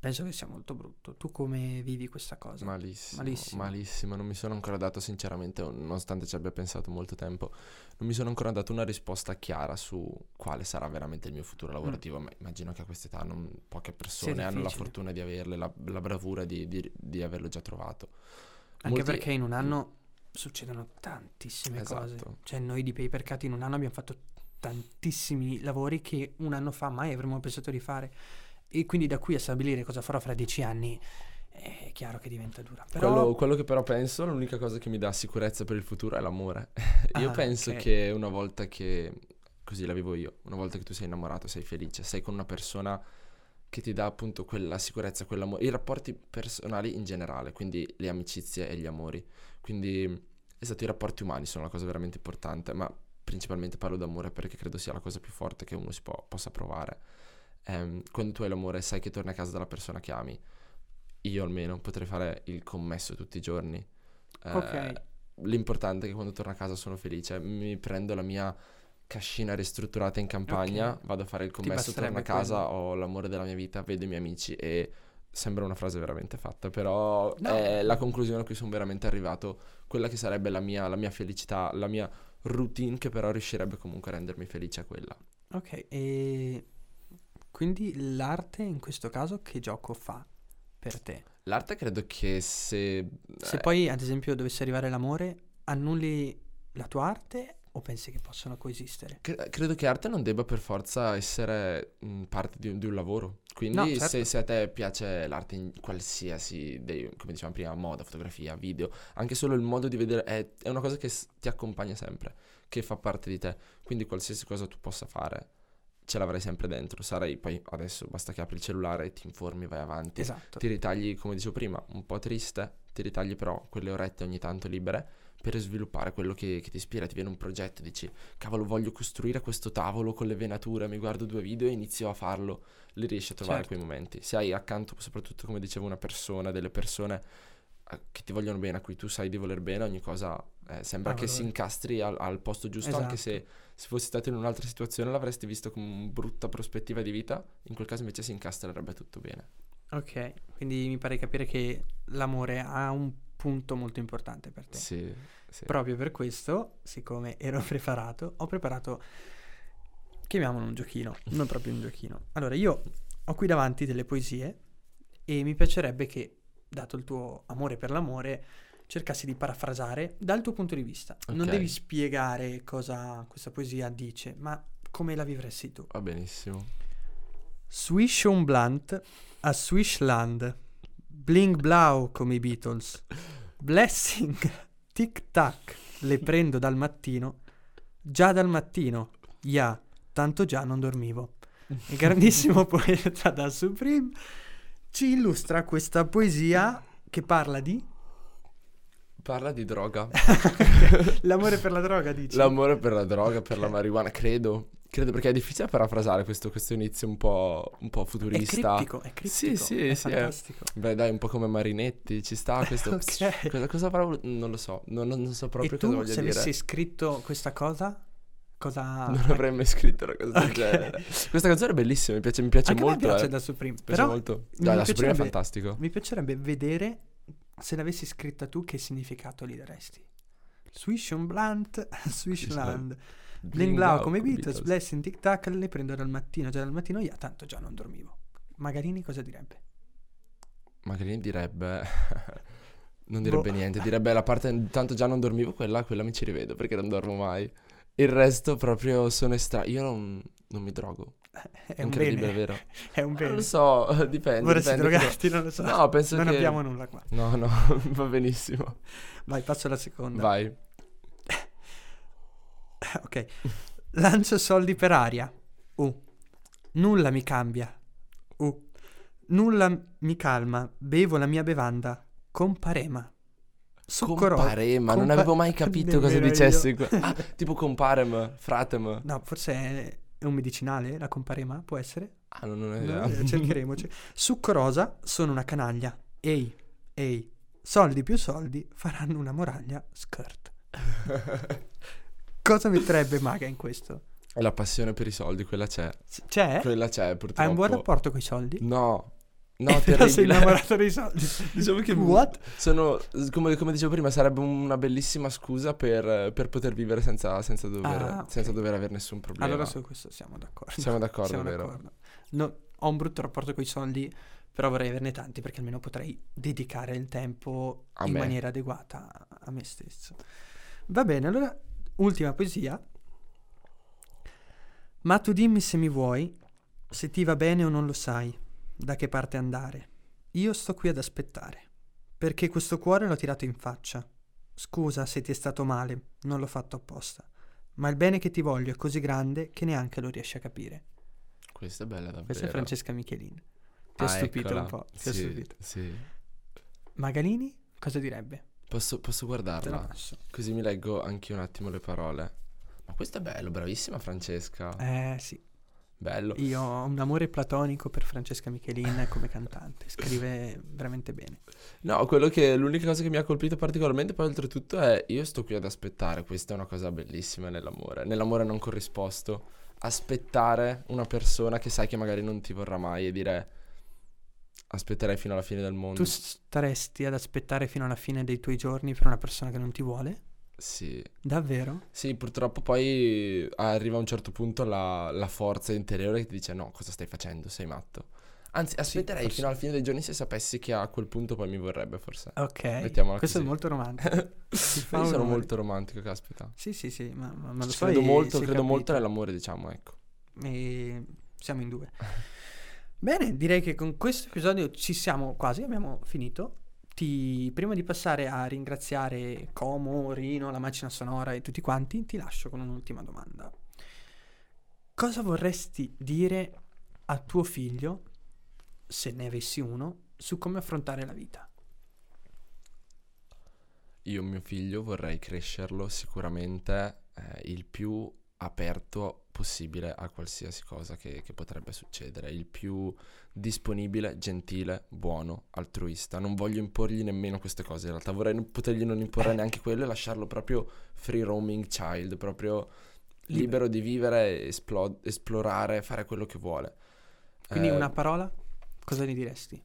penso che sia molto brutto. Tu come vivi questa cosa? Malissimo, Malissimo. malissimo, non mi sono ancora dato sinceramente, nonostante ci abbia pensato molto tempo, non mi sono ancora dato una risposta chiara su quale sarà veramente il mio futuro lavorativo, ma immagino che a quest'età non, poche persone hanno la fortuna di averle, la, la bravura di, di- di averlo già trovato. Anche Molti- perché in un anno succedono tantissime cose. Esatto. Cioè noi di Papercat in un anno abbiamo fatto tantissimi lavori che un anno fa mai avremmo pensato di fare. E quindi da qui a stabilire cosa farò fra dieci anni è chiaro che diventa dura. Però Quello, quello che però penso, l'unica cosa che mi dà sicurezza per il futuro è l'amore. [laughs] io Ah, penso ok. che una volta che, così la vivo io, una volta che tu sei innamorato, sei felice, sei con una persona che ti dà appunto quella sicurezza, quell'amore, i rapporti personali in generale, quindi le amicizie e gli amori. Quindi, esatto, i rapporti umani sono la cosa veramente importante, ma principalmente parlo d'amore perché credo sia la cosa più forte che uno si può- possa provare. Ehm, quando tu hai l'amore sai che torni a casa dalla persona che ami. Io almeno potrei fare il commesso tutti i giorni. Eh, Ok. L'importante è che quando torno a casa sono felice, mi prendo la mia cascina ristrutturata in campagna, Ok. vado a fare il commesso, torno a casa, ho l'amore della mia vita, vedo i miei amici e sembra una frase veramente fatta, però No. è la conclusione a cui sono veramente arrivato, quella che sarebbe la mia, la mia felicità, la mia routine che però riuscirebbe comunque a rendermi felice a quella. Ok, e quindi l'arte in questo caso che gioco fa per te? L'arte credo che se... Se eh, poi ad esempio dovesse arrivare l'amore, annulli la tua arte o pensi che possano coesistere? Cre- credo che arte non debba per forza essere mh, parte di un, di un lavoro. Quindi No, se, certo. se a te piace l'arte in qualsiasi, dei- come dicevamo prima, moda, fotografia, video, anche solo il modo di vedere è, è una cosa che s- ti accompagna sempre, che fa parte di te. Quindi qualsiasi cosa tu possa fare, ce l'avrai sempre dentro. Sarai poi adesso basta che apri il cellulare e ti informi, vai avanti. Esatto. Ti ritagli, come dicevo prima, un po' triste, ti ritagli però quelle orette ogni tanto libere per sviluppare quello che, che ti ispira. Ti viene un progetto, dici, cavolo, voglio costruire questo tavolo con le venature, mi guardo due video e inizio a farlo. Li riesci a trovare Certo. quei momenti. Se hai accanto, soprattutto come dicevo, una persona, delle persone eh, che ti vogliono bene, a cui tu sai di voler bene, ogni cosa eh, sembra Ha che si valore. incastri al, al posto giusto, anche se Esatto. Se fossi stato in un'altra situazione l'avresti visto come una brutta prospettiva di vita, in quel caso invece si incastrerebbe tutto bene. Ok, quindi mi pare capire che l'amore ha un punto molto importante per te. Sì, sì. Proprio per questo, siccome ero [laughs] preparato, ho preparato, chiamiamolo un giochino, non proprio un giochino. Allora, io ho qui davanti delle poesie e mi piacerebbe che, dato il tuo amore per l'amore, cercassi di parafrasare dal tuo punto di vista. Non Ok. devi spiegare cosa questa poesia dice, ma come la vivresti tu. Va benissimo. Swish on blunt a Swishland, bling blau come i Beatles, blessing, [laughs] tic tac, le prendo dal mattino, già dal mattino, ya, tanto già non dormivo. Il grandissimo [laughs] poeta da Supreme ci illustra questa poesia che parla di Parla di droga. [laughs] l'amore per la droga, dici? L'amore per la droga, per la marijuana, credo. Credo perché è difficile parafrasare questo, questo inizio un po', un po' È futurista. criptico, è criptico, Sì, sì, è sì, è- fantastico. Beh, dai, un po' come Marinetti, ci sta [laughs] questo. Ok. Cosa, cosa voluto- Non lo so, non, non so proprio E cosa tu, voglia se dire. avessi scritto questa cosa, cosa... Non avrei mai scritto una cosa del Ok. genere. Questa canzone è bellissima, mi piace, mi piace Anche molto. piace eh. da Supreme, Mi piace però molto. mi Dai, la Supreme è fantastico. mi piacerebbe vedere se l'avessi scritta tu che significato gli daresti. Swish on blunt, [laughs] Swishland. Bling blau come i Beatles, blessing tic tac, le prendo dal mattino, già dal mattino io, tanto già non dormivo. Magarini cosa direbbe? Magari direbbe. [laughs] non direbbe Boh. niente, direbbe la parte tanto già non dormivo, quella, quella mi ci rivedo perché non dormo mai. Il resto proprio sono estra. Io non, non mi drogo. È un bene, vero? [laughs] è un Non bene. lo so, [laughs] dipende. Vorresti dipende drogarti, non lo so. No, penso non che- abbiamo nulla qua. No, no, [laughs] va benissimo. Vai, passo alla seconda. Vai. Ok. Lancio soldi per aria. Uh. Nulla mi cambia. Uh. Nulla mi calma. Bevo la mia bevanda. Comparema. Succorosa. Comparema, non Compa- avevo mai capito [laughs] cosa que- Ah, tipo comparem, fratem. No, forse è, è un medicinale, la comparema, può essere? Ah, non, non è No, idea. eh, cercheremo. [laughs] ce- Succorosa, sono una canaglia. Ehi, ehi. Soldi più soldi faranno una muraglia. Skirt. [laughs] Cosa metterebbe Maga in questo? La passione per i soldi, quella c'è. C'è? Quella c'è, purtroppo. Hai un buon rapporto con i soldi? No. No, Però [laughs] sei terribile. innamorato dei soldi. [laughs] Diciamo che What? sono, come, come dicevo prima, sarebbe una bellissima scusa per, per poter vivere senza, senza dover, Ah, ok. senza dover avere nessun problema. Allora su questo siamo d'accordo. Siamo d'accordo, Siamo vero? d'accordo. No, ho un brutto rapporto con i soldi, però vorrei averne tanti perché almeno potrei dedicare il tempo A in me. maniera adeguata a me stesso. Va bene, allora, ultima poesia. Ma tu dimmi se mi vuoi, se ti va bene o non lo sai, da che parte andare. Io sto qui ad aspettare, perché questo cuore l'ho tirato in faccia. Scusa se ti è stato male, non l'ho fatto apposta, ma il bene che ti voglio è così grande che neanche lo riesci a capire. Questa è bella davvero. Questa è Francesca Michelin. Ti Ah, stupito eccola. un po'. Ti ha Sì, stupito. sì. Magalini cosa direbbe? Posso, posso guardarla? Così mi leggo anche un attimo le parole. Ma questo è bello, bravissima Francesca. Eh sì, Bello. io ho un amore platonico per Francesca Michelin come cantante, scrive veramente bene. No, quello che l'unica cosa che mi ha colpito particolarmente poi oltretutto è io sto qui ad aspettare, questa è una cosa bellissima nell'amore, nell'amore non corrisposto, aspettare una persona che sai che magari non ti vorrà mai e dire aspetterei fino alla fine del mondo. Tu staresti ad aspettare fino alla fine dei tuoi giorni per una persona che non ti vuole? Sì, Davvero? sì, purtroppo poi arriva a un certo punto la, la forza interiore che ti dice no, cosa stai facendo? Sei matto. Anzi, aspetterei forse. fino alla fine dei giorni se sapessi che a quel punto poi mi vorrebbe forse. Ok, Mettiamola questo è così. molto romantico. [laughs] Io sono molto romantico, caspita. Sì, sì, sì, ma, ma, ma lo so. credo molto, è credo molto nell'amore, diciamo, ecco. E siamo in due. Bene, direi che con questo episodio ci siamo quasi, abbiamo finito. Ti- prima di passare a ringraziare Como, Rino, la macchina sonora e tutti quanti, ti lascio con un'ultima domanda. Cosa vorresti dire a tuo figlio, se ne avessi uno, su come affrontare la vita? Io, mio figlio, vorrei crescerlo sicuramente eh, il più aperto possibile a qualsiasi cosa che, che potrebbe succedere, il più disponibile, gentile, buono, altruista. Non voglio imporgli nemmeno queste cose, in realtà vorrei non- potergli non imporre neanche quello e lasciarlo proprio free roaming child, proprio libero di vivere, esplo- esplorare, fare quello che vuole. Quindi Eh, una parola, cosa gli diresti?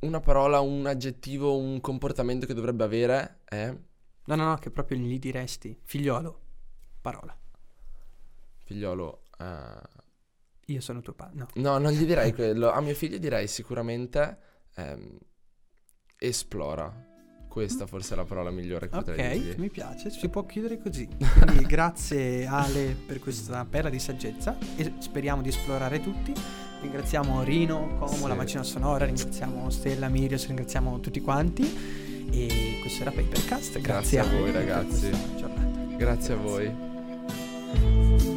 una parola, un aggettivo, un comportamento che dovrebbe avere è... No, no, no, che proprio gli diresti. Figliolo, parola. Figliolo... Uh... Io sono tuo padre, no. No, non gli direi [laughs] quello. A mio figlio direi sicuramente ehm, esplora. Questa forse è la parola migliore che potrei dire. Ok, mi piace, si può chiudere così. [laughs] Quindi grazie Ale per questa perla di saggezza e speriamo di esplorare tutti. Ringraziamo Rino, Como, sì. la macchina sonora, ringraziamo Stella, Mirios, ringraziamo tutti quanti. E questo era Papercast. Grazie, grazie a voi ragazzi. Grazie a voi.